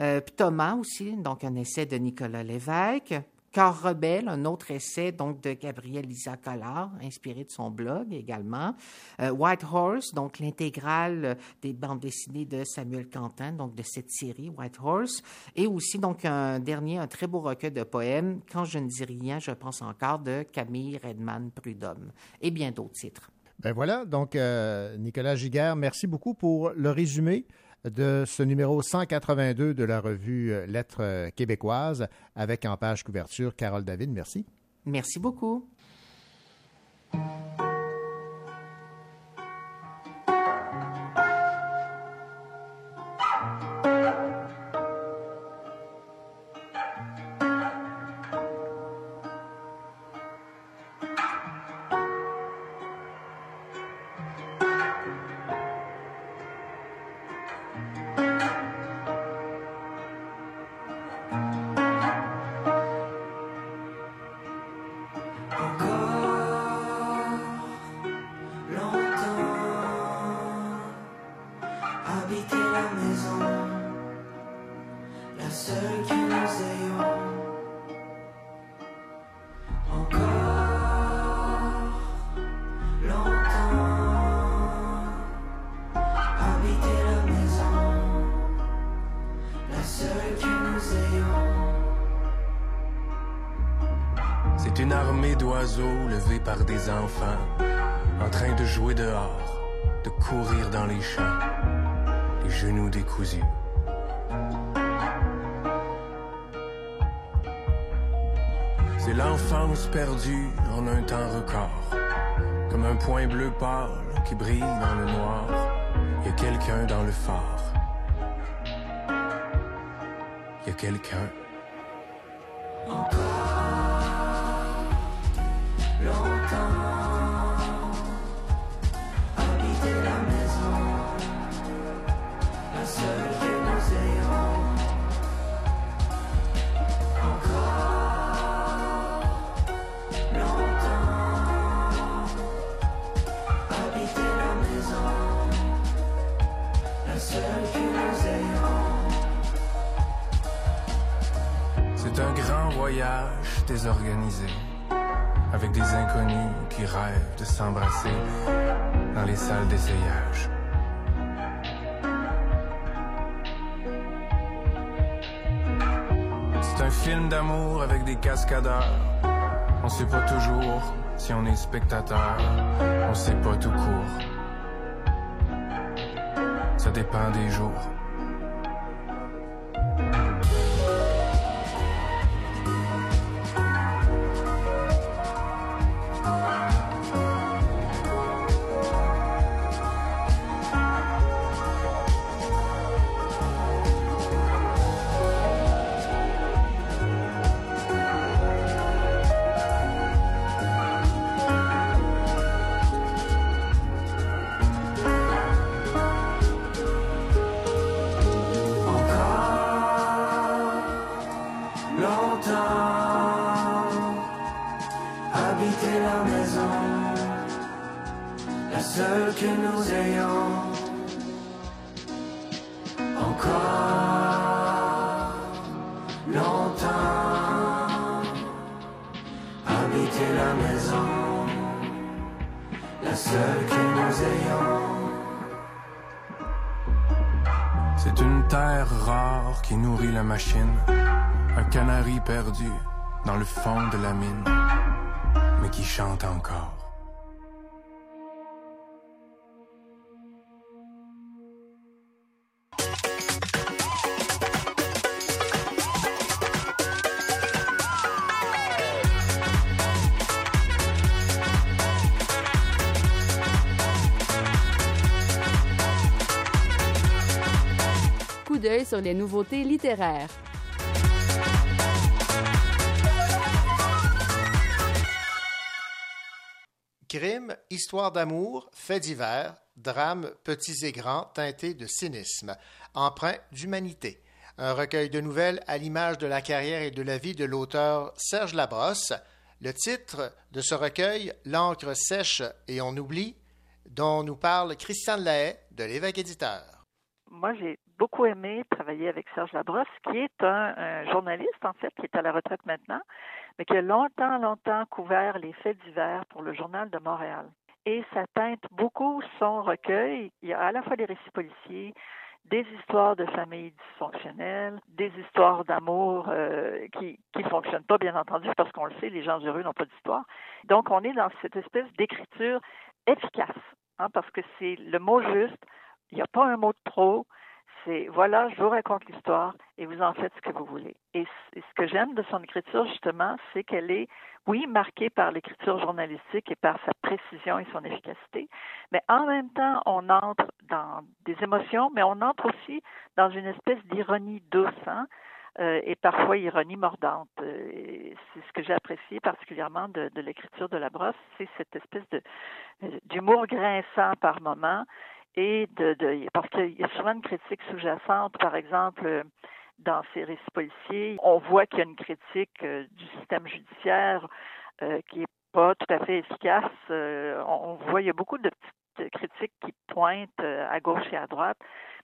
euh, Thomas aussi, donc un essai de Nicolas Lévesque, Corps rebelle, un autre essai donc de Gabriel Lisa Collard, inspiré de son blog également. Euh, White Horse, donc l'intégrale euh, des bandes dessinées de Samuel Quentin, donc de cette série White Horse, et aussi donc un dernier, un très beau recueil de poèmes, Quand je ne dis rien, je pense encore, de Camille Redman Prudhomme, et bien d'autres titres. Ben voilà, donc euh, Nicolas Giguère, merci beaucoup pour le résumé de ce numéro 182 de la revue euh, Lettres euh, québécoises avec en page couverture Carole David. Merci. Merci beaucoup. Enfants, en train de jouer dehors, de courir dans les champs, les genoux décousus. C'est l'enfance perdue en un temps record, comme un point bleu pâle qui brille dans le noir. Il y a quelqu'un dans le phare. Il y a quelqu'un. On sait pas toujours si on est spectateur, on sait pas tout court. Ça dépend des jours. Sur les nouveautés littéraires. Crime, histoire d'amour, faits divers, drames petits et grands teintés de cynisme, empreint d'humanité. Un recueil de nouvelles à l'image de la carrière et de la vie de l'auteur Serge Labrosse. Le titre de ce recueil, L'encre sèche et on oublie, dont nous parle Christiane Lahaye de l'évêque éditeur. Moi, j'ai beaucoup aimé travailler avec Serge Labrosse, qui est un, journaliste, en fait, qui est à la retraite maintenant, mais qui a longtemps, longtemps couvert les faits divers pour le Journal de Montréal. Et ça teinte beaucoup son recueil. Il y a à la fois des récits policiers, des histoires de familles dysfonctionnelles, des histoires d'amour euh, qui qui fonctionnent pas, bien entendu, parce qu'on le sait, les gens heureux n'ont pas d'histoire. Donc, on est dans cette espèce d'écriture efficace, hein, parce que c'est le mot juste. Il n'y a pas un mot de trop. C'est voilà, je vous raconte l'histoire et vous en faites ce que vous voulez. Et, ce que j'aime de son écriture, justement, c'est qu'elle est, oui, marquée par l'écriture journalistique et par sa précision et son efficacité, mais en même temps, on entre dans des émotions, mais on entre aussi dans une espèce d'ironie douce, hein, euh, et parfois ironie mordante. Euh, c'est ce que j'ai apprécié particulièrement de, l'écriture de la brosse, c'est cette espèce euh, d'humour grinçant par moment et de, de parce qu'il y a souvent une critique sous-jacente, par exemple dans ces récits policiers, on voit qu'il y a une critique euh, du système judiciaire euh, qui est pas tout à fait efficace. Euh, on, voit il y a beaucoup de petites critiques qui pointent à gauche et à droite,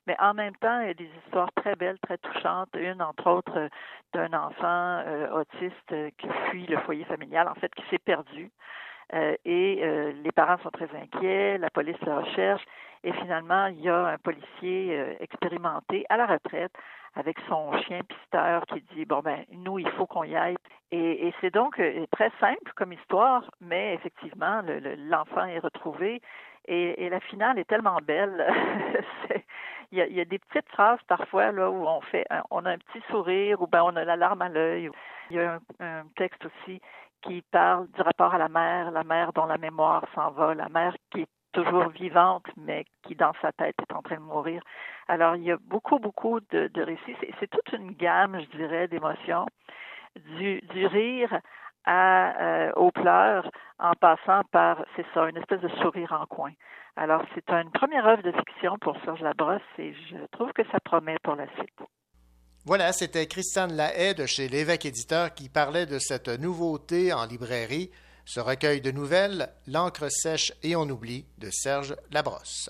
mais en même temps, il y a des histoires très belles, très touchantes. Une, entre autres, d'un enfant autiste qui fuit le foyer familial, en fait, qui s'est perdu. Euh, et euh, les parents sont très inquiets, la police le recherche, et finalement, il y a un policier euh, expérimenté à la retraite avec son chien pisteur qui dit bon ben nous il faut qu'on y aille. Et, c'est donc très simple comme histoire mais effectivement le- le- l'enfant est retrouvé. Et, la finale est tellement belle il y, a, des petites phrases parfois là où on fait on a un petit sourire ou ben on a la larme à l'œil. Il y a un texte aussi qui parle du rapport à la mère la mère dont la mémoire s'en va la mère qui est toujours vivante, mais qui dans sa tête est en train de mourir. Alors, il y a beaucoup, beaucoup de, récits. C'est, c'est toute une gamme, je dirais, d'émotions, du, du rire à, euh, aux pleurs, en passant par, c'est ça, une espèce de sourire en coin. Alors, c'est une première œuvre de fiction pour Serge Labrosse et je trouve que ça promet pour la suite. Voilà, c'était Christiane Lahaye de chez l'évêque éditeur qui parlait de cette nouveauté en librairie, ce recueil de nouvelles, L'encre sèche et on oublie de Serge Labrosse.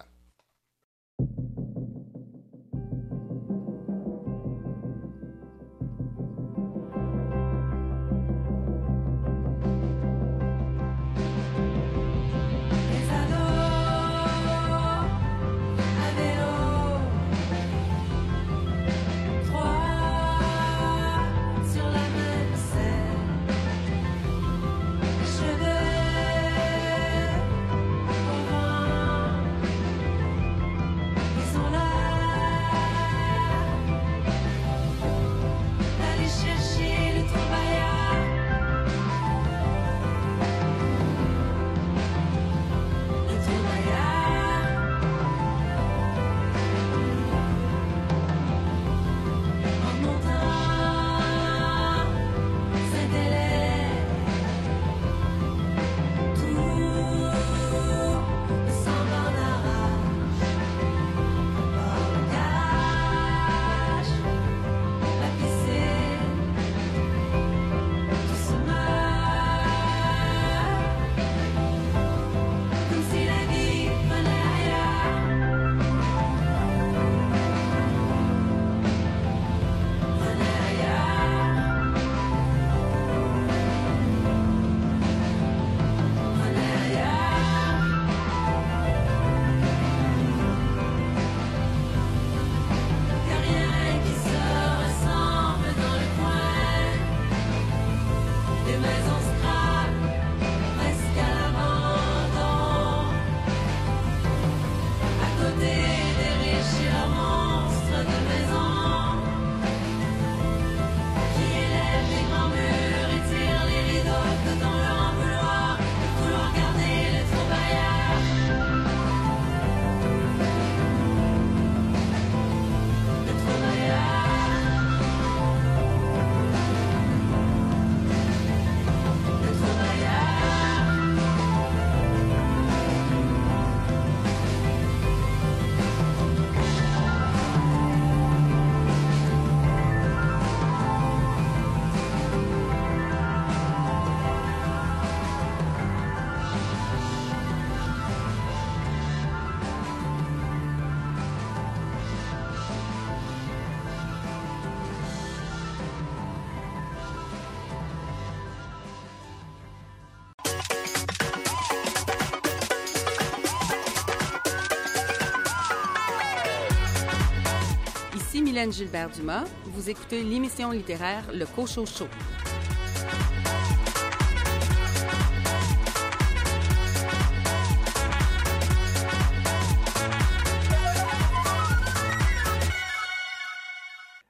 Guylaine Gilbert-Dumas. Vous écoutez l'émission littéraire Le Cochot Show.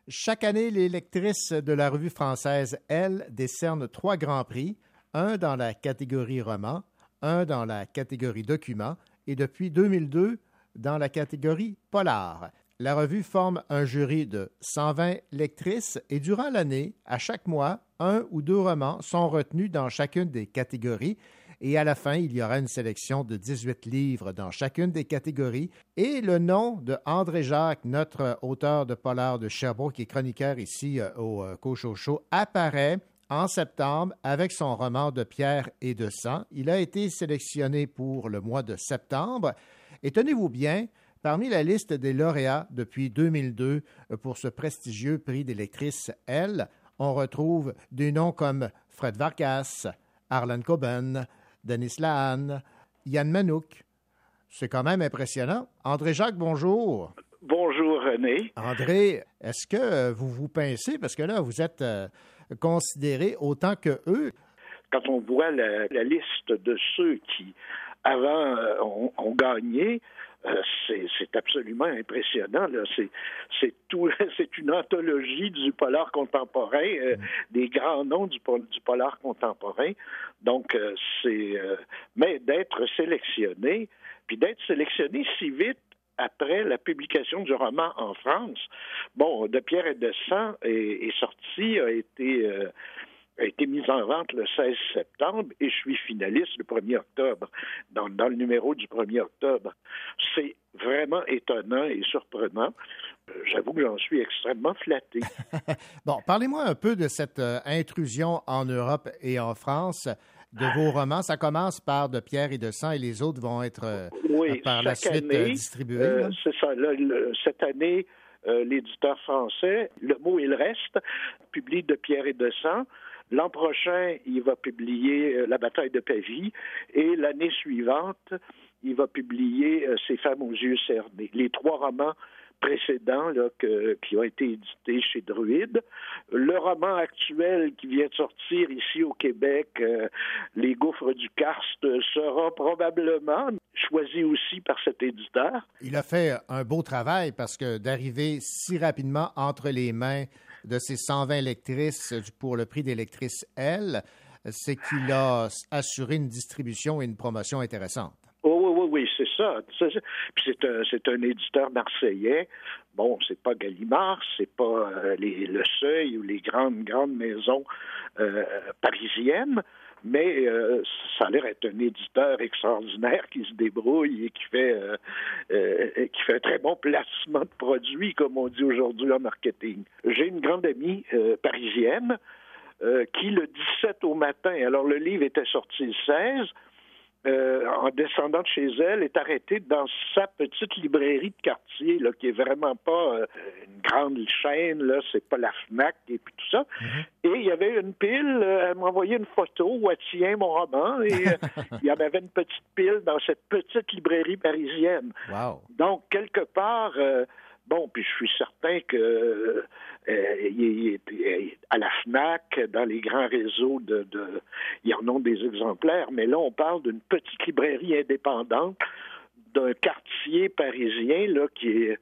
Chaque année, les lectrices de la revue française Elle décernent trois grands prix, un dans la catégorie roman, un dans la catégorie document et depuis 2002 dans la catégorie polar. La revue forme un jury de 120 lectrices et durant l'année, à chaque mois, un ou deux romans sont retenus dans chacune des catégories et à la fin, il y aura une sélection de 18 livres dans chacune des catégories et le nom de André Jacques, notre auteur de polar de Sherbrooke qui est chroniqueur ici euh, au euh, Cochocho, apparaît en septembre avec son roman de pierre et de sang. Il a été sélectionné pour le mois de septembre et tenez-vous bien, Parmi la liste des lauréats depuis 2002 euh, pour ce prestigieux prix des lectrices L, on retrouve des noms comme Fred Vargas, Arlen Coben, Denis Lahan, Yann Manouk. C'est quand même impressionnant. André Jacques, bonjour. Bonjour René. André, est-ce que euh, vous vous pincez? Parce que là, vous êtes euh, considéré autant que eux? Quand on voit la, la liste de ceux qui, avant, euh, ont, ont gagné, euh, c'est absolument impressionnant. Là. C'est, tout, c'est une anthologie du polar contemporain, euh, des grands noms du, du polar contemporain. Donc, euh, c'est. mais d'être sélectionné, puis d'être sélectionné si vite après la publication du roman en France. Bon, De Pierre et de Sang est, est sorti, a été, a été mise en vente le 16 septembre et je suis finaliste le 1er octobre, dans, dans le numéro du 1er octobre. C'est vraiment étonnant et surprenant. Euh, J'avoue que j'en suis extrêmement flatté. Bon, parlez-moi un peu de cette euh, intrusion en Europe et en France de vos romans. Ça commence par De pierre et de sang et les autres vont être euh, Oui, par la suite année, distribués. euh, c'est ça. le- cette année, euh, l'éditeur français, Le mot et le reste, publie De pierre et de sang. L'an prochain, il va publier euh, La bataille de Pavie et l'année suivante, il va publier euh, Ces femmes aux yeux cernés. Les trois romans précédents là, qui ont été édités chez Druide. Le roman actuel qui vient de sortir ici au Québec, euh, Les gouffres du Karst, euh, sera probablement choisi aussi par cet éditeur. Il a fait un beau travail parce que d'arriver si rapidement entre les mains de ces 120 lectrices pour le prix des lectrices L, c'est qu'il a assuré une distribution et une promotion intéressante. Oh, oui, oui, oui, c'est ça. C'est un, un éditeur marseillais. Bon, c'est pas Gallimard, c'est pas euh, les, le Seuil ou les grandes, grandes maisons euh, parisiennes, mais euh, ça a l'air être un éditeur extraordinaire qui se débrouille et qui fait, euh, euh, qui fait un très bon placement de produits, comme on dit aujourd'hui en marketing. J'ai une grande amie euh, parisienne qui, le 17 au matin, alors le livre était sorti le 16, euh, en descendant de chez elle, est arrêtée dans sa petite librairie de quartier, là, qui est vraiment pas euh, une grande chaîne, là, c'est pas la FNAC et puis tout ça. Et il y avait une pile, euh, elle m'a envoyé une photo où elle tient mon roman, et euh, il y en avait une petite pile dans cette petite librairie parisienne. Wow. Donc, quelque part, bon, puis je suis certain que euh, à la FNAC, dans les grands réseaux, de, de, en a des exemplaires, mais là, on parle d'une petite librairie indépendante d'un quartier parisien là, qui est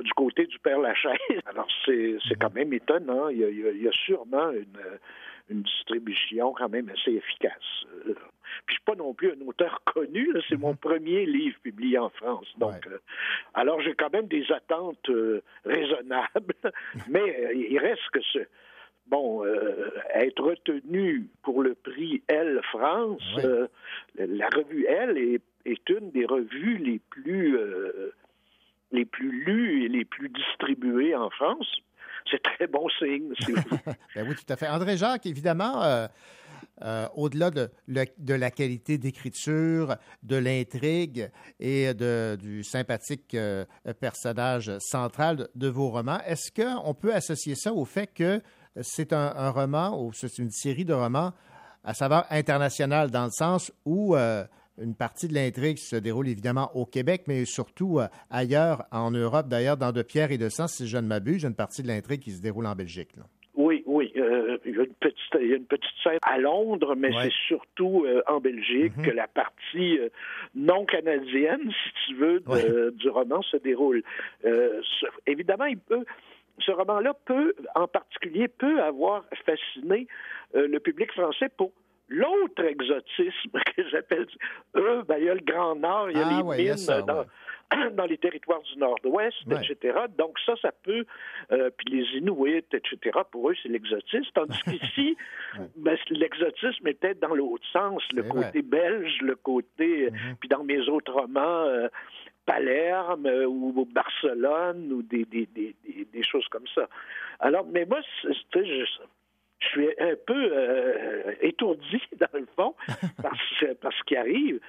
du côté du Père Lachaise. Alors, c'est quand même étonnant. Il y a sûrement une, une distribution quand même assez efficace. Euh, Puis je suis pas non plus un auteur connu, c'est mon premier livre publié en France. Donc, euh, alors j'ai quand même des attentes euh, raisonnables, mais euh, il reste que ce bon euh, être retenu pour le prix Elle France, euh, la revue Elle est, est une des revues les plus euh, les plus lues et les plus distribuées en France. C'est très bon signe. si Ben oui, tout à fait. André Jacques, évidemment, euh, euh, au-delà de, la qualité d'écriture, de l'intrigue et du sympathique euh, personnage central de, vos romans, est-ce qu'on peut associer ça au fait que c'est un, un roman ou c'est une série de romans à saveur internationale dans le sens où une partie de l'intrigue se déroule évidemment au Québec, mais surtout euh, ailleurs, en Europe, d'ailleurs, dans De Pierre et de Sang, si je ne m'abuse, une partie de l'intrigue qui se déroule en Belgique. là. Oui, oui. euh, il, y a une petite, il y a une petite scène à Londres, mais Ouais. c'est surtout euh, en Belgique Mhm. que la partie euh, non canadienne, si tu veux, de- du roman se déroule. Ce- évidemment, il peut. Ce roman-là peut, en particulier, peut avoir fasciné le public français pour l'autre exotisme que j'appelle. Eux, ben, il y a le Grand Nord, il y a Ah les ouais, a mines ça, dans, dans les territoires du Nord-Ouest, Ouais. etc. Donc ça, ça peut, euh, puis les Inuits, etc., pour eux, c'est l'exotisme. Tandis qu'ici, ben, l'exotisme était dans l'autre sens, le C'est côté belge, le côté, Mhm. puis dans mes autres romans, euh, Palerme euh, ou Barcelone ou des, des, des, des, des choses comme ça. Alors, mais moi, je, je suis un peu euh, étourdi, dans le fond, par, ce- par ce qui arrive.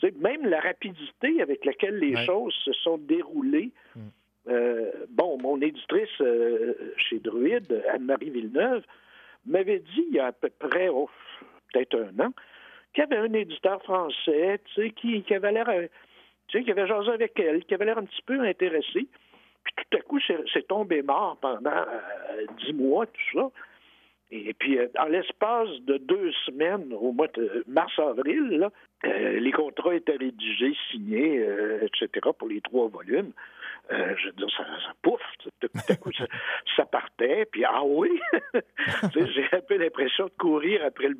Tu sais, même la rapidité avec laquelle les Ouais. choses se sont déroulées. Euh, bon, mon éditrice euh, chez Druide, Anne-Marie Villeneuve, m'avait dit il y a à peu près, oh, peut-être un an, qu'il y avait un éditeur français, tu sais, qui, qui avait l'air, tu sais, qui avait jasé avec elle, qui avait l'air un petit peu intéressé. Puis tout à coup, c'est tombé mort pendant euh, dix mois, tout ça. Et puis, euh, en l'espace de deux semaines, au mois de mars-avril, euh, les contrats étaient rédigés, signés, euh, etc., pour les trois volumes. Euh, je veux dire, ça, ça pouf, tout à coup, ça, ça partait, puis ah oui! J'ai un peu l'impression de courir après le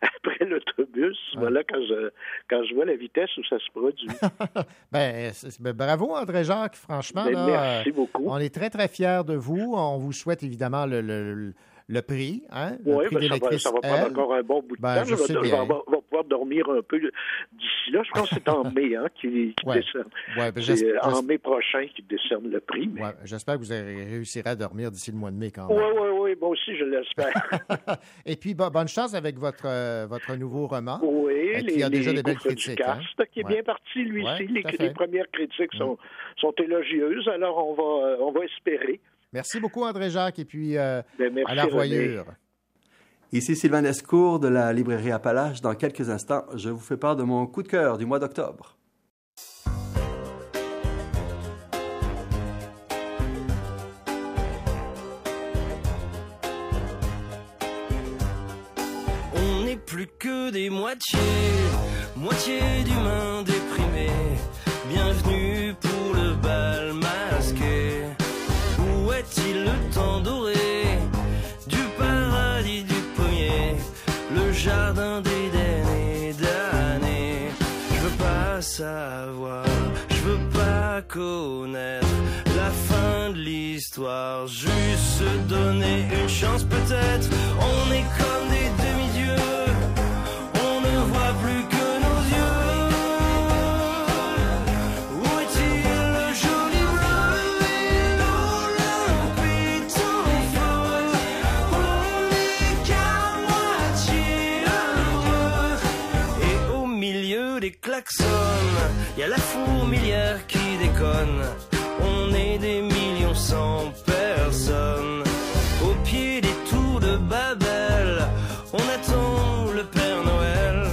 après l'autobus, voilà, quand je, quand je vois la vitesse où ça se produit. Ben, ben, bravo, André Jacques, franchement. Ben, là, merci euh, beaucoup. On est très, très fiers de vous. On vous souhaite évidemment le, le- le prix, hein, le Oui, prix ben, ça, va, lectrice ça va prendre encore un bon bout de Ben, temps. je Je, vais, vais pouvoir dormir un peu d'ici là. Je pense que c'est en mai hein, qui, qui Ouais. décerne. Ouais, ben, euh, en mai prochain qu'il décerne le prix. Mais... Ouais, J'espère que vous réussirez à dormir d'ici le mois de mai quand Oui, même. oui, oui, moi aussi, je l'espère. Et puis, bo- bonne chance avec votre, euh, votre nouveau roman. Oui, euh, les, qui a déjà les des belles du critiques. hein. Karst, qui est bien parti, lui aussi. Les, les. Mm. premières critiques sont, sont élogieuses, alors on va, euh, on va espérer. Merci beaucoup, André Jacques, et puis euh, Ben, merci, à la René. revoyure. Ici Sylvain Escourt de la librairie Appalache. Dans quelques instants, je vous fais part de mon coup de cœur du mois d'octobre. On n'est plus que des moitiés, moitié d'humains déprimés. Bienvenue pour le bal doré du paradis du pommier, le jardin d'Éden et d'année Je veux pas savoir, je veux pas connaître la fin de l'histoire, juste se donner une chance peut-être. On est comme des demi-dieux, klaxons, y a la fourmilière qui déconne. On est des millions sans personne. Au pied des tours de Babel, on attend le Père Noël.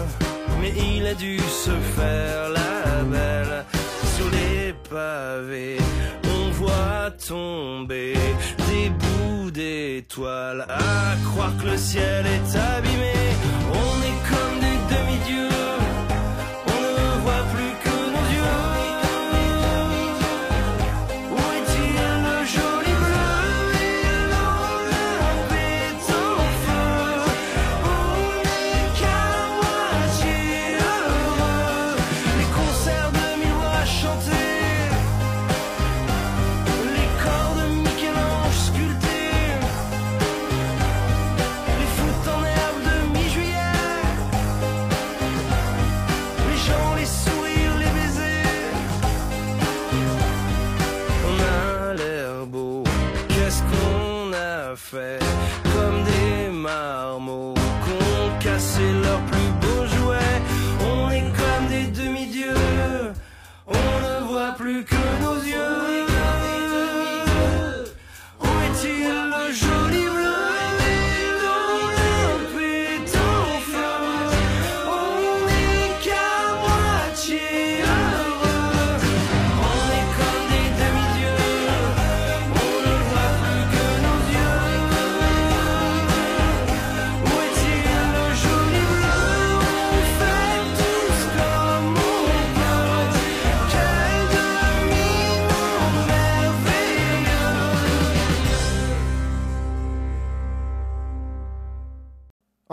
Mais il a dû se faire la belle. Sur les pavés, on voit tomber des bouts d'étoiles. À croire que le ciel est abîmé.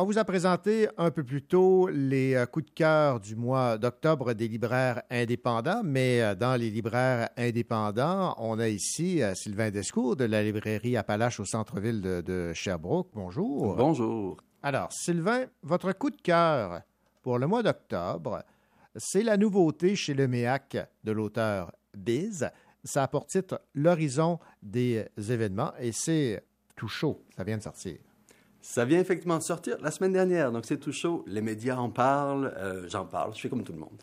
On vous a présenté un peu plus tôt les euh, coups de cœur du mois d'octobre des libraires indépendants, mais euh, dans les libraires indépendants, on a ici euh, Sylvain Descours de la librairie Appalache au centre-ville de, de Sherbrooke. Bonjour. Bonjour. Alors, Sylvain, votre coup de cœur pour le mois d'octobre, c'est la nouveauté chez le MEAC de l'auteur Biz. Ça a pour titre L'horizon des événements et c'est tout chaud. Ça vient de sortir. Ça vient effectivement de sortir la semaine dernière, donc c'est tout chaud. Les médias en parlent, euh, j'en parle, je fais comme tout le monde.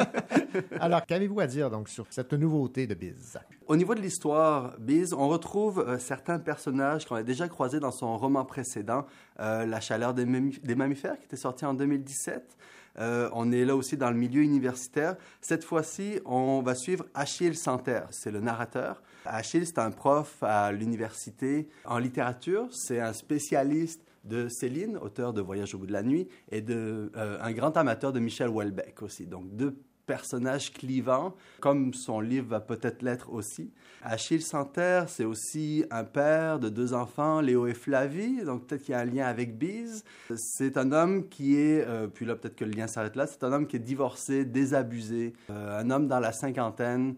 Alors, qu'avez-vous à dire donc sur cette nouveauté de Biz? Au niveau de l'histoire, Biz, on retrouve euh, certains personnages qu'on a déjà croisés dans son roman précédent, euh, La chaleur des mammifères, qui était sorti en 2017. Euh, on est là aussi dans le milieu universitaire. Cette fois-ci, on va suivre Achille Santerre, c'est le narrateur. Achille, c'est un prof à l'université en littérature, c'est un spécialiste de Céline, auteur de Voyage au bout de la nuit, et de, euh, un grand amateur de Michel Houellebecq aussi. Donc deux personnages clivants, comme son livre va peut-être l'être aussi. Achille Santerre, c'est aussi un père de deux enfants, Léo et Flavie, donc peut-être qu'il y a un lien avec Bise. C'est un homme qui est, euh, puis là peut-être que le lien s'arrête là, c'est un homme qui est divorcé, désabusé, euh, un homme dans la cinquantaine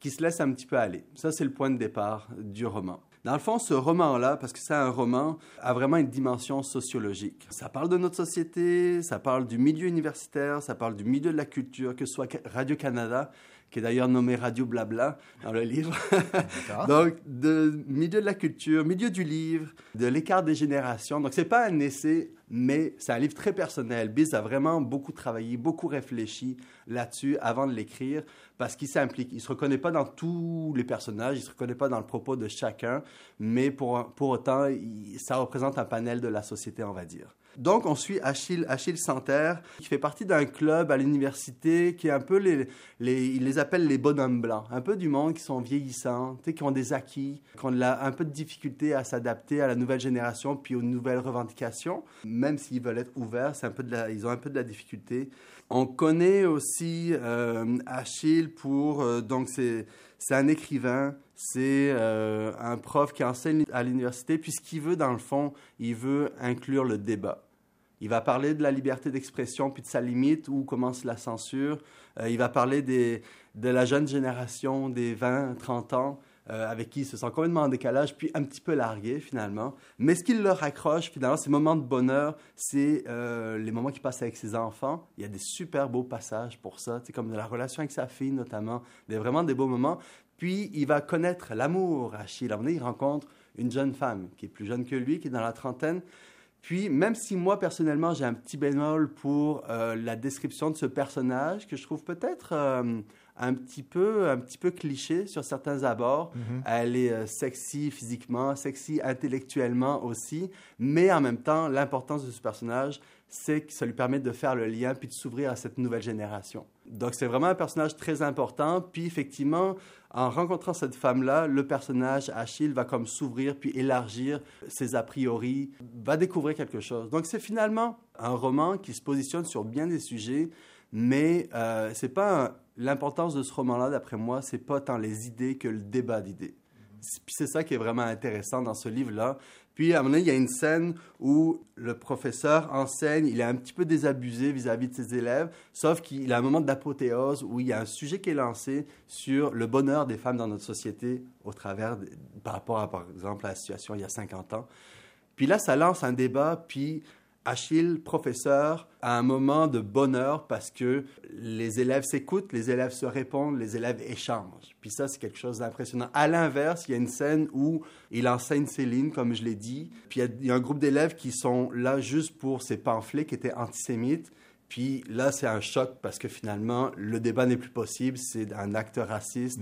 qui se laisse un petit peu aller. Ça, c'est le point de départ du roman. Dans le fond, ce roman-là, parce que c'est un roman, a vraiment une dimension sociologique. Ça parle de notre société, ça parle du milieu universitaire, ça parle du milieu de la culture, que ce soit Radio-Canada, qui est d'ailleurs nommé Radio Blabla dans le livre. Donc, de milieu de la culture, milieu du livre, de l'écart des générations. Donc, c'est pas un essai, mais c'est un livre très personnel. Biz a vraiment beaucoup travaillé, beaucoup réfléchi là-dessus avant de l'écrire parce qu'il s'implique. Il se reconnaît pas dans tous les personnages, il se reconnaît pas dans le propos de chacun, mais pour, pour autant, il- ça représente un panel de la société, on va dire. Donc, on suit Achille, Achille Santerre, qui fait partie d'un club à l'université qui est un peu les, les, il les appelle les bonhommes blancs, un peu du monde qui sont vieillissants, qui ont des acquis, qui ont un peu de difficulté à s'adapter à la nouvelle génération puis aux nouvelles revendications, même s'ils veulent être ouverts, un peu ils ont un peu de la difficulté. On connaît aussi euh, Achille pour, euh, donc c'est un écrivain, c'est euh, un prof qui enseigne à l'université, puis ce qu'il veut dans le fond, il veut inclure le débat. Il va parler de la liberté d'expression, puis de sa limite, où commence la censure. Euh, il va parler de la jeune génération des 20, 30 ans, euh, avec qui ils se sont complètement en décalage, puis un petit peu largués finalement. Mais ce qui leur accroche finalement, ces moments de bonheur, c'est les moments qu'il passe avec ses enfants. Il y a des super beaux passages pour ça, comme de la relation avec sa fille notamment, des, vraiment des beaux moments. Puis il va connaître l'amour, Achille. À un moment donné, il rencontre une jeune femme qui est plus jeune que lui, qui est dans la trentaine. Puis, même si moi, personnellement, j'ai un petit bémol pour euh, la description de ce personnage, que je trouve peut-être euh, un, petit peu, un petit peu cliché sur certains abords, Mhm. elle est euh, sexy physiquement, sexy intellectuellement aussi, mais en même temps, l'importance de ce personnage, c'est que ça lui permet de faire le lien puis de s'ouvrir à cette nouvelle génération. Donc, c'est vraiment un personnage très important. Puis, effectivement, en rencontrant cette femme-là, le personnage Achille va comme s'ouvrir puis élargir ses a priori, va découvrir quelque chose. Donc, c'est finalement un roman qui se positionne sur bien des sujets, mais euh, c'est pas l'importance de ce roman-là, d'après moi, c'est pas tant les idées que le débat d'idées. Puis c'est ça qui est vraiment intéressant dans ce livre-là. Puis à un moment donné, il y a une scène où le professeur enseigne, il est un petit peu désabusé vis-à-vis de ses élèves, sauf qu'il a un moment d'apothéose où il y a un sujet qui est lancé sur le bonheur des femmes dans notre société au travers, par rapport à, par exemple, la situation il y a 50 ans. Puis là, ça lance un débat, puis Achille, professeur, a un moment de bonheur parce que les élèves s'écoutent, les élèves se répondent, les élèves échangent. Puis ça, c'est quelque chose d'impressionnant. À l'inverse, il y a une scène où il enseigne Céline, comme je l'ai dit, puis il y a- un groupe d'élèves qui sont là juste pour ces pamphlets qui étaient antisémites. Puis là, c'est un choc parce que finalement, le débat n'est plus possible, c'est un acte raciste,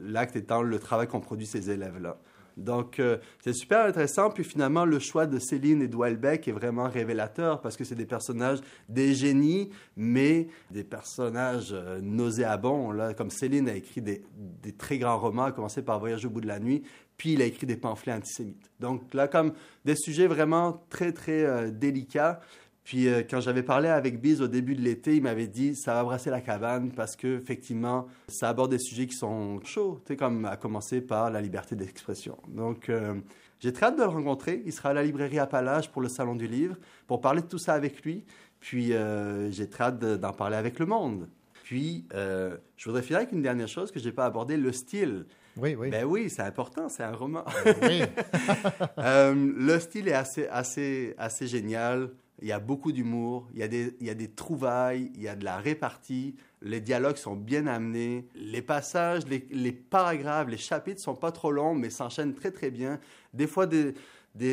l'acte étant le travail qu'ont produit ces élèves-là. Donc, euh, c'est super intéressant. Puis finalement, le choix de Céline et d'Houellebecq est vraiment révélateur parce que c'est des personnages des génies, mais des personnages euh, nauséabonds. Là. Comme Céline a écrit des, des très grands romans, à commencer par Voyage au bout de la nuit, puis il a écrit des pamphlets antisémites. Donc là, comme des sujets vraiment très, très euh, délicats. Puis euh, quand j'avais parlé avec Biz au début de l'été, il m'avait dit ça va brasser la cabane parce que effectivement ça aborde des sujets qui sont chauds, tu sais, comme à commencer par la liberté d'expression. Donc euh, J'ai très hâte de le rencontrer. Il sera à la librairie Appalache pour le Salon du Livre, pour parler de tout ça avec lui. Puis euh, j'ai très hâte de- d'en parler avec le monde. Puis je voudrais finir avec une dernière chose que je n'ai pas abordée, le style. Oui, oui. Ben oui, c'est important, c'est un roman. Oui. Euh, le style est assez, assez, assez génial. Il y a beaucoup d'humour, il, y a des- trouvailles, il y a de la répartie, les dialogues sont bien amenés, les passages, les, paragraphes, les chapitres sont pas trop longs, mais s'enchaînent très très bien. Des fois, des,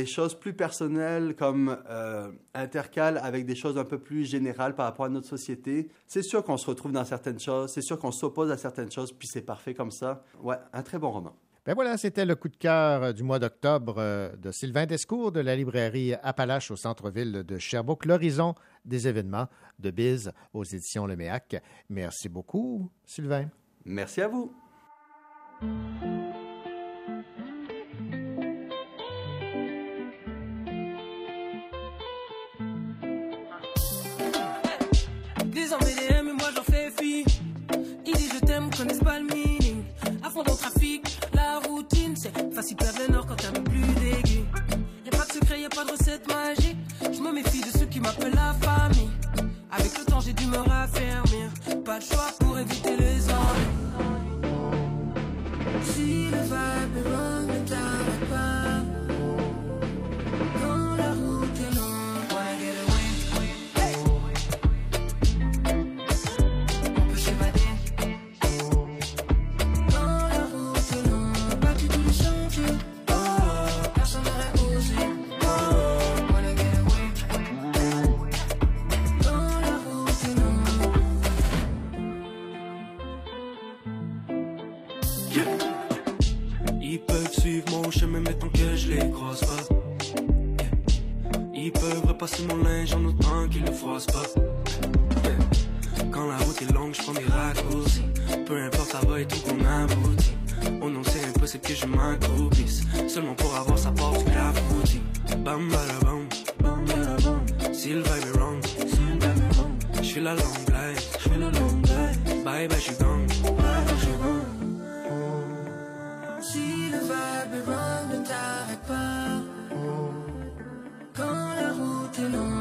choses plus personnelles comme euh, avec des choses un peu plus générales par rapport à notre société. C'est sûr qu'on se retrouve dans certaines choses, c'est sûr qu'on s'oppose à certaines choses, puis c'est parfait comme ça. Ouais, un très bon roman. Ben voilà, c'était le coup de cœur euh, du mois d'octobre euh, de Sylvain Descours de la librairie Appalache au centre-ville de Sherbrooke, l'horizon des événements de Biz aux éditions Le Méac. Merci beaucoup, Sylvain. Merci à vous. Des moi j'en fais fi. Ils disent je t'aime, connaissent pas le meaning. À fond dans le trafic, facile perdre le nord quand t'as même plus d'aiguille. Y'a pas de secret, y'a pas de recette magique. Je me méfie de ceux qui m'appellent la famille. Avec le temps, j'ai dû me raffermir. Pas de choix pour éviter les ennuis. Si le vibe est wrong, repasser mon linge en autant qu'ils ne froissent pas. Quand la route est longue, je prends raccourcis. Peu importe, ça va et tout qu'on aboutit. Oh non, c'est impossible que je m'accroupisse. Seulement pour avoir sa porte clafoutie. Bam bam bam bam Si le vibe est wrong, je fais la longue blague. La longue blague. Bye bye, je suis suis gone. Si le vibe est wrong, ne t'arrête pas. La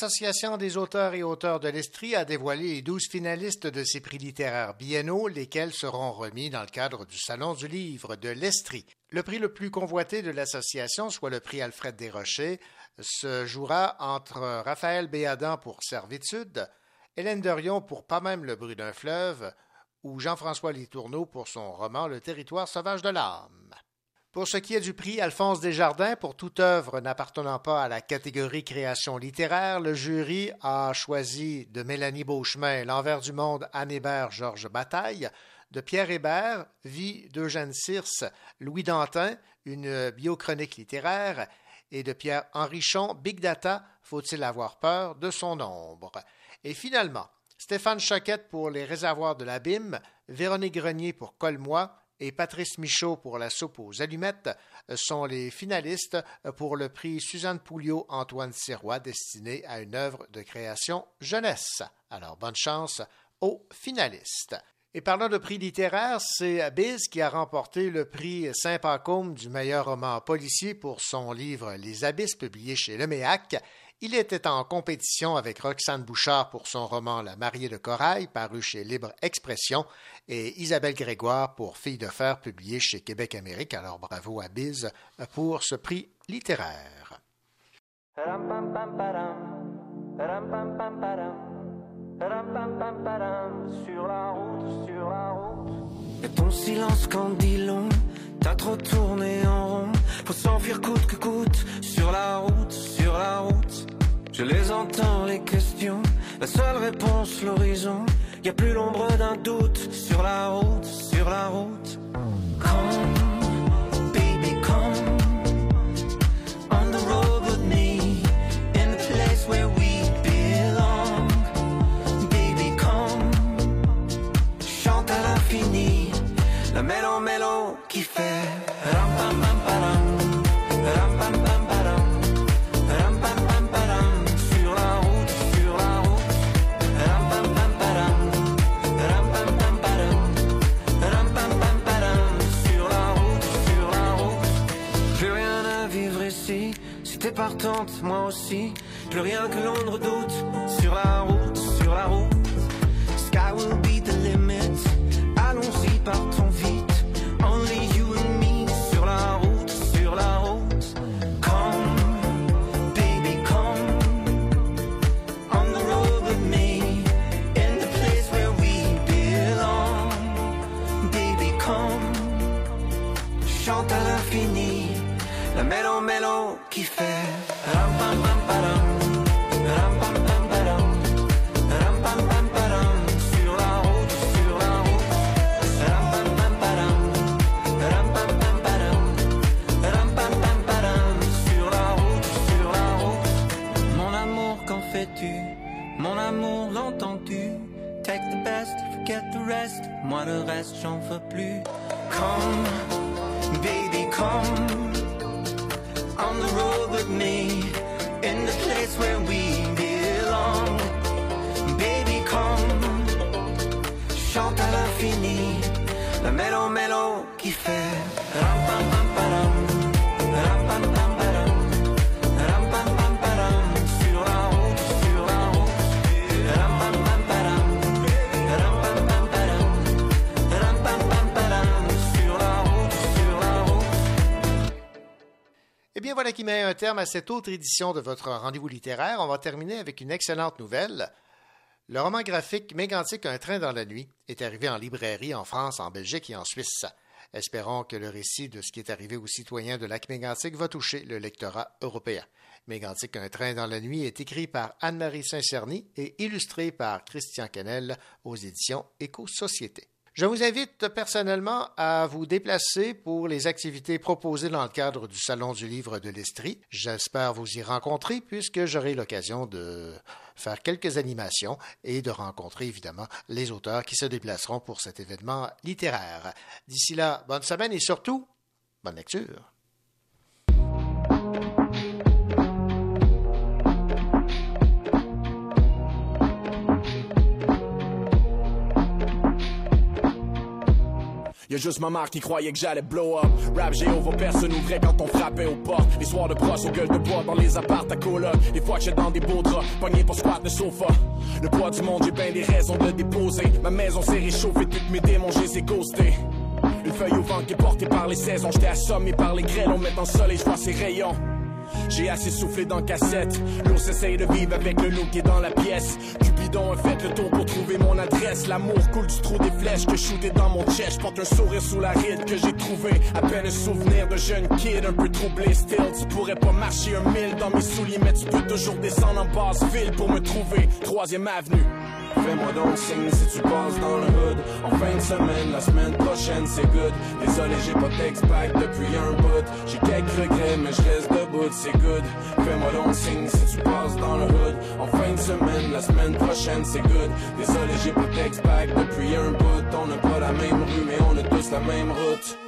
L'Association des auteurs et auteurs de l'Estrie a dévoilé les 12 finalistes de ses prix littéraires biennaux, lesquels seront remis dans le cadre du Salon du livre de l'Estrie. Le prix le plus convoité de l'association, soit le prix Alfred Desrochers, se jouera entre Raphaël Béadan pour Servitude, Hélène Dorion pour Pas même le bruit d'un fleuve, ou Jean-François Litourneau pour son roman Le territoire sauvage de l'âme. Pour ce qui est du prix Alphonse Desjardins pour toute œuvre n'appartenant pas à la catégorie création littéraire, le jury a choisi de Mélanie Beauchemin L'envers du monde Anne Hébert Georges Bataille, de Pierre Hébert Vie d'Eugène Circe Louis Dantin une biochronique littéraire et de Pierre Henrichon Big Data Faut-il avoir peur de son ombre? Et finalement, Stéphane Choquette pour Les réservoirs de l'abîme, Véronique Grenier pour Colle-moi et Patrice Michaud pour La soupe aux allumettes sont les finalistes pour le prix Suzanne Pouliot-Antoine Sirois destiné à une œuvre de création jeunesse. Alors bonne chance aux finalistes. Et parlant de prix littéraire, c'est Biz qui a remporté le prix Saint-Pacôme du meilleur roman policier pour son livre Les Abysses, publié chez Le Méac. Il était en compétition avec Roxane Bouchard pour son roman La mariée de corail, paru chez Libre Expression, et Isabelle Grégoire pour Fille de fer, publié chez Québec Amérique. Alors bravo à Biz pour ce prix littéraire. Sur la route, sur la route. Et ton silence quand dit long, t'as trop tourné en rond. Faut s'enfuir coûte que coûte. Sur la route, sur la route. Je les entends, les questions. La seule réponse, l'horizon. Y a plus l'ombre d'un doute. Sur la route, sur la route. La mélo qui fait. Ram pam pam. Ram pam pam pam. Sur la route, sur la route. Ram pam pam. Ram pam pam pam. Sur la route, sur la route. Plus rien à vivre ici. T'es partante, moi aussi. Plus rien que l'on ne redoute. Sur la route, sur la route. Sky will be the limit. Allons-y, partons Moi le reste, j'en veux plus. Come, baby, come. On the road with me. In the place where we belong. Baby, come. Chante à l'infini. La mélo mélo qui fait. Voilà qui met un terme à cette autre édition de votre rendez-vous littéraire. On va terminer avec une excellente nouvelle. Le roman graphique Mégantic Un train dans la nuit est arrivé en librairie en France, en Belgique et en Suisse. Espérons que le récit de ce qui est arrivé aux citoyens de lac Mégantic va toucher le lectorat européen. Mégantic Un train dans la nuit est écrit par Anne-Marie Saint-Cerny et illustré par Christian Canel aux éditions Éco-Société. Je vous invite personnellement à vous déplacer pour les activités proposées dans le cadre du Salon du livre de l'Estrie. J'espère vous y rencontrer puisque j'aurai l'occasion de faire quelques animations et de rencontrer évidemment les auteurs qui se déplaceront pour cet événement littéraire. D'ici là, bonne semaine et surtout, bonne lecture. Y'a juste ma mère qui croyait que j'allais blow up. Rap Jéhovah, personne ouvrait quand on frappait aux portes. Les soirs de brosse aux gueules de bois dans les appartes à coloc. Les fois que j'étais dans des beaux draps, pogné pour squat de sofa. Le poids du monde, j'ai bien des raisons de le déposer. Ma maison s'est réchauffée, toutes mes démons, j'ai ghosté. Une feuille au vent qui est portée par les saisons. J'étais assommé par les grêles, on met en soleil, je vois ses rayons. J'ai assez soufflé dans cassette. L'ours essaye de vivre avec le loup qui est dans la pièce. Cupidon a fait le tour pour trouver mon adresse. L'amour coule du trou des flèches que shooté dans mon chest. Je porte un sourire sous la ride que j'ai trouvé. À peine un souvenir de jeune kid un peu troublé. Still, tu pourrais pas marcher un mille dans mes souliers, mais tu peux toujours descendre en basse ville pour me trouver. Troisième avenue. Fais-moi donc signe si tu passes dans le hood. En fin de semaine, la semaine prochaine c'est good. Désolé j'ai pas d'ex-pack depuis un bout. J'ai quelques regrets mais je reste debout, c'est good. Fais-moi donc signe si tu passes dans le hood. En fin de semaine, la semaine prochaine c'est good. Désolé j'ai pas d'ex-pack depuis un bout. On n'a pas la même rue mais on a tous la même route.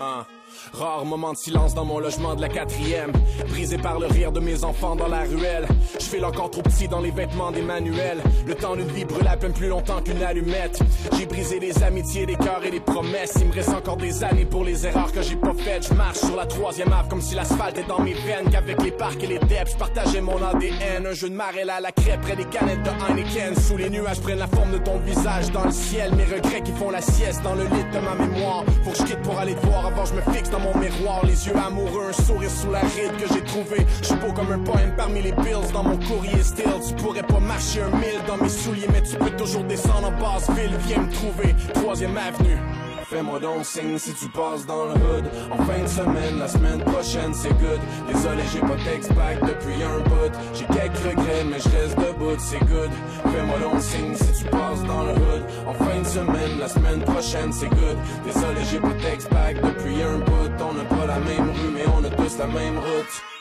Hein. Rare moment de silence dans mon logement de la quatrième. Brisé par le rire de mes enfants dans la ruelle. Je fais encore trop petit dans les vêtements d'Emmanuel. Le temps d'une vie brûle à peine plus longtemps qu'une allumette. J'ai brisé des amitiés, des cœurs et des promesses. Il me reste encore des années pour les erreurs que j'ai pas faites. Je marche sur la troisième ave comme si l'asphalte était dans mes veines. Qu'avec les parcs et les depths, je partageais mon ADN. Un jeu de marée à la crêpe près des canettes de Heineken. Sous les nuages prennent la forme de ton visage dans le ciel. Mes regrets qui font la sieste dans le lit de ma mémoire. Faut que je quitte pour aller te voir avant je me fixe dans mon miroir. Les yeux amoureux, un sourire sous la ride que j'ai trouvé. Je suis beau comme un poème parmi les bills dans mon courrier still. Tu pourrais pas marcher un mille dans mes souliers, mais tu peux toujours descendre en basse ville. Viens me trouver, troisième avenue. Fais-moi donc signe si tu passes dans le hood. En fin de semaine, la semaine prochaine c'est good. Désolé j'ai pas texte back depuis un bout. J'ai quelques regrets mais je reste debout c'est good. Fais-moi donc signe si tu passes dans le hood. En fin de semaine, la semaine prochaine c'est good. Désolé j'ai pas texte back depuis un bout. On n'a pas la même rue mais on a tous la même route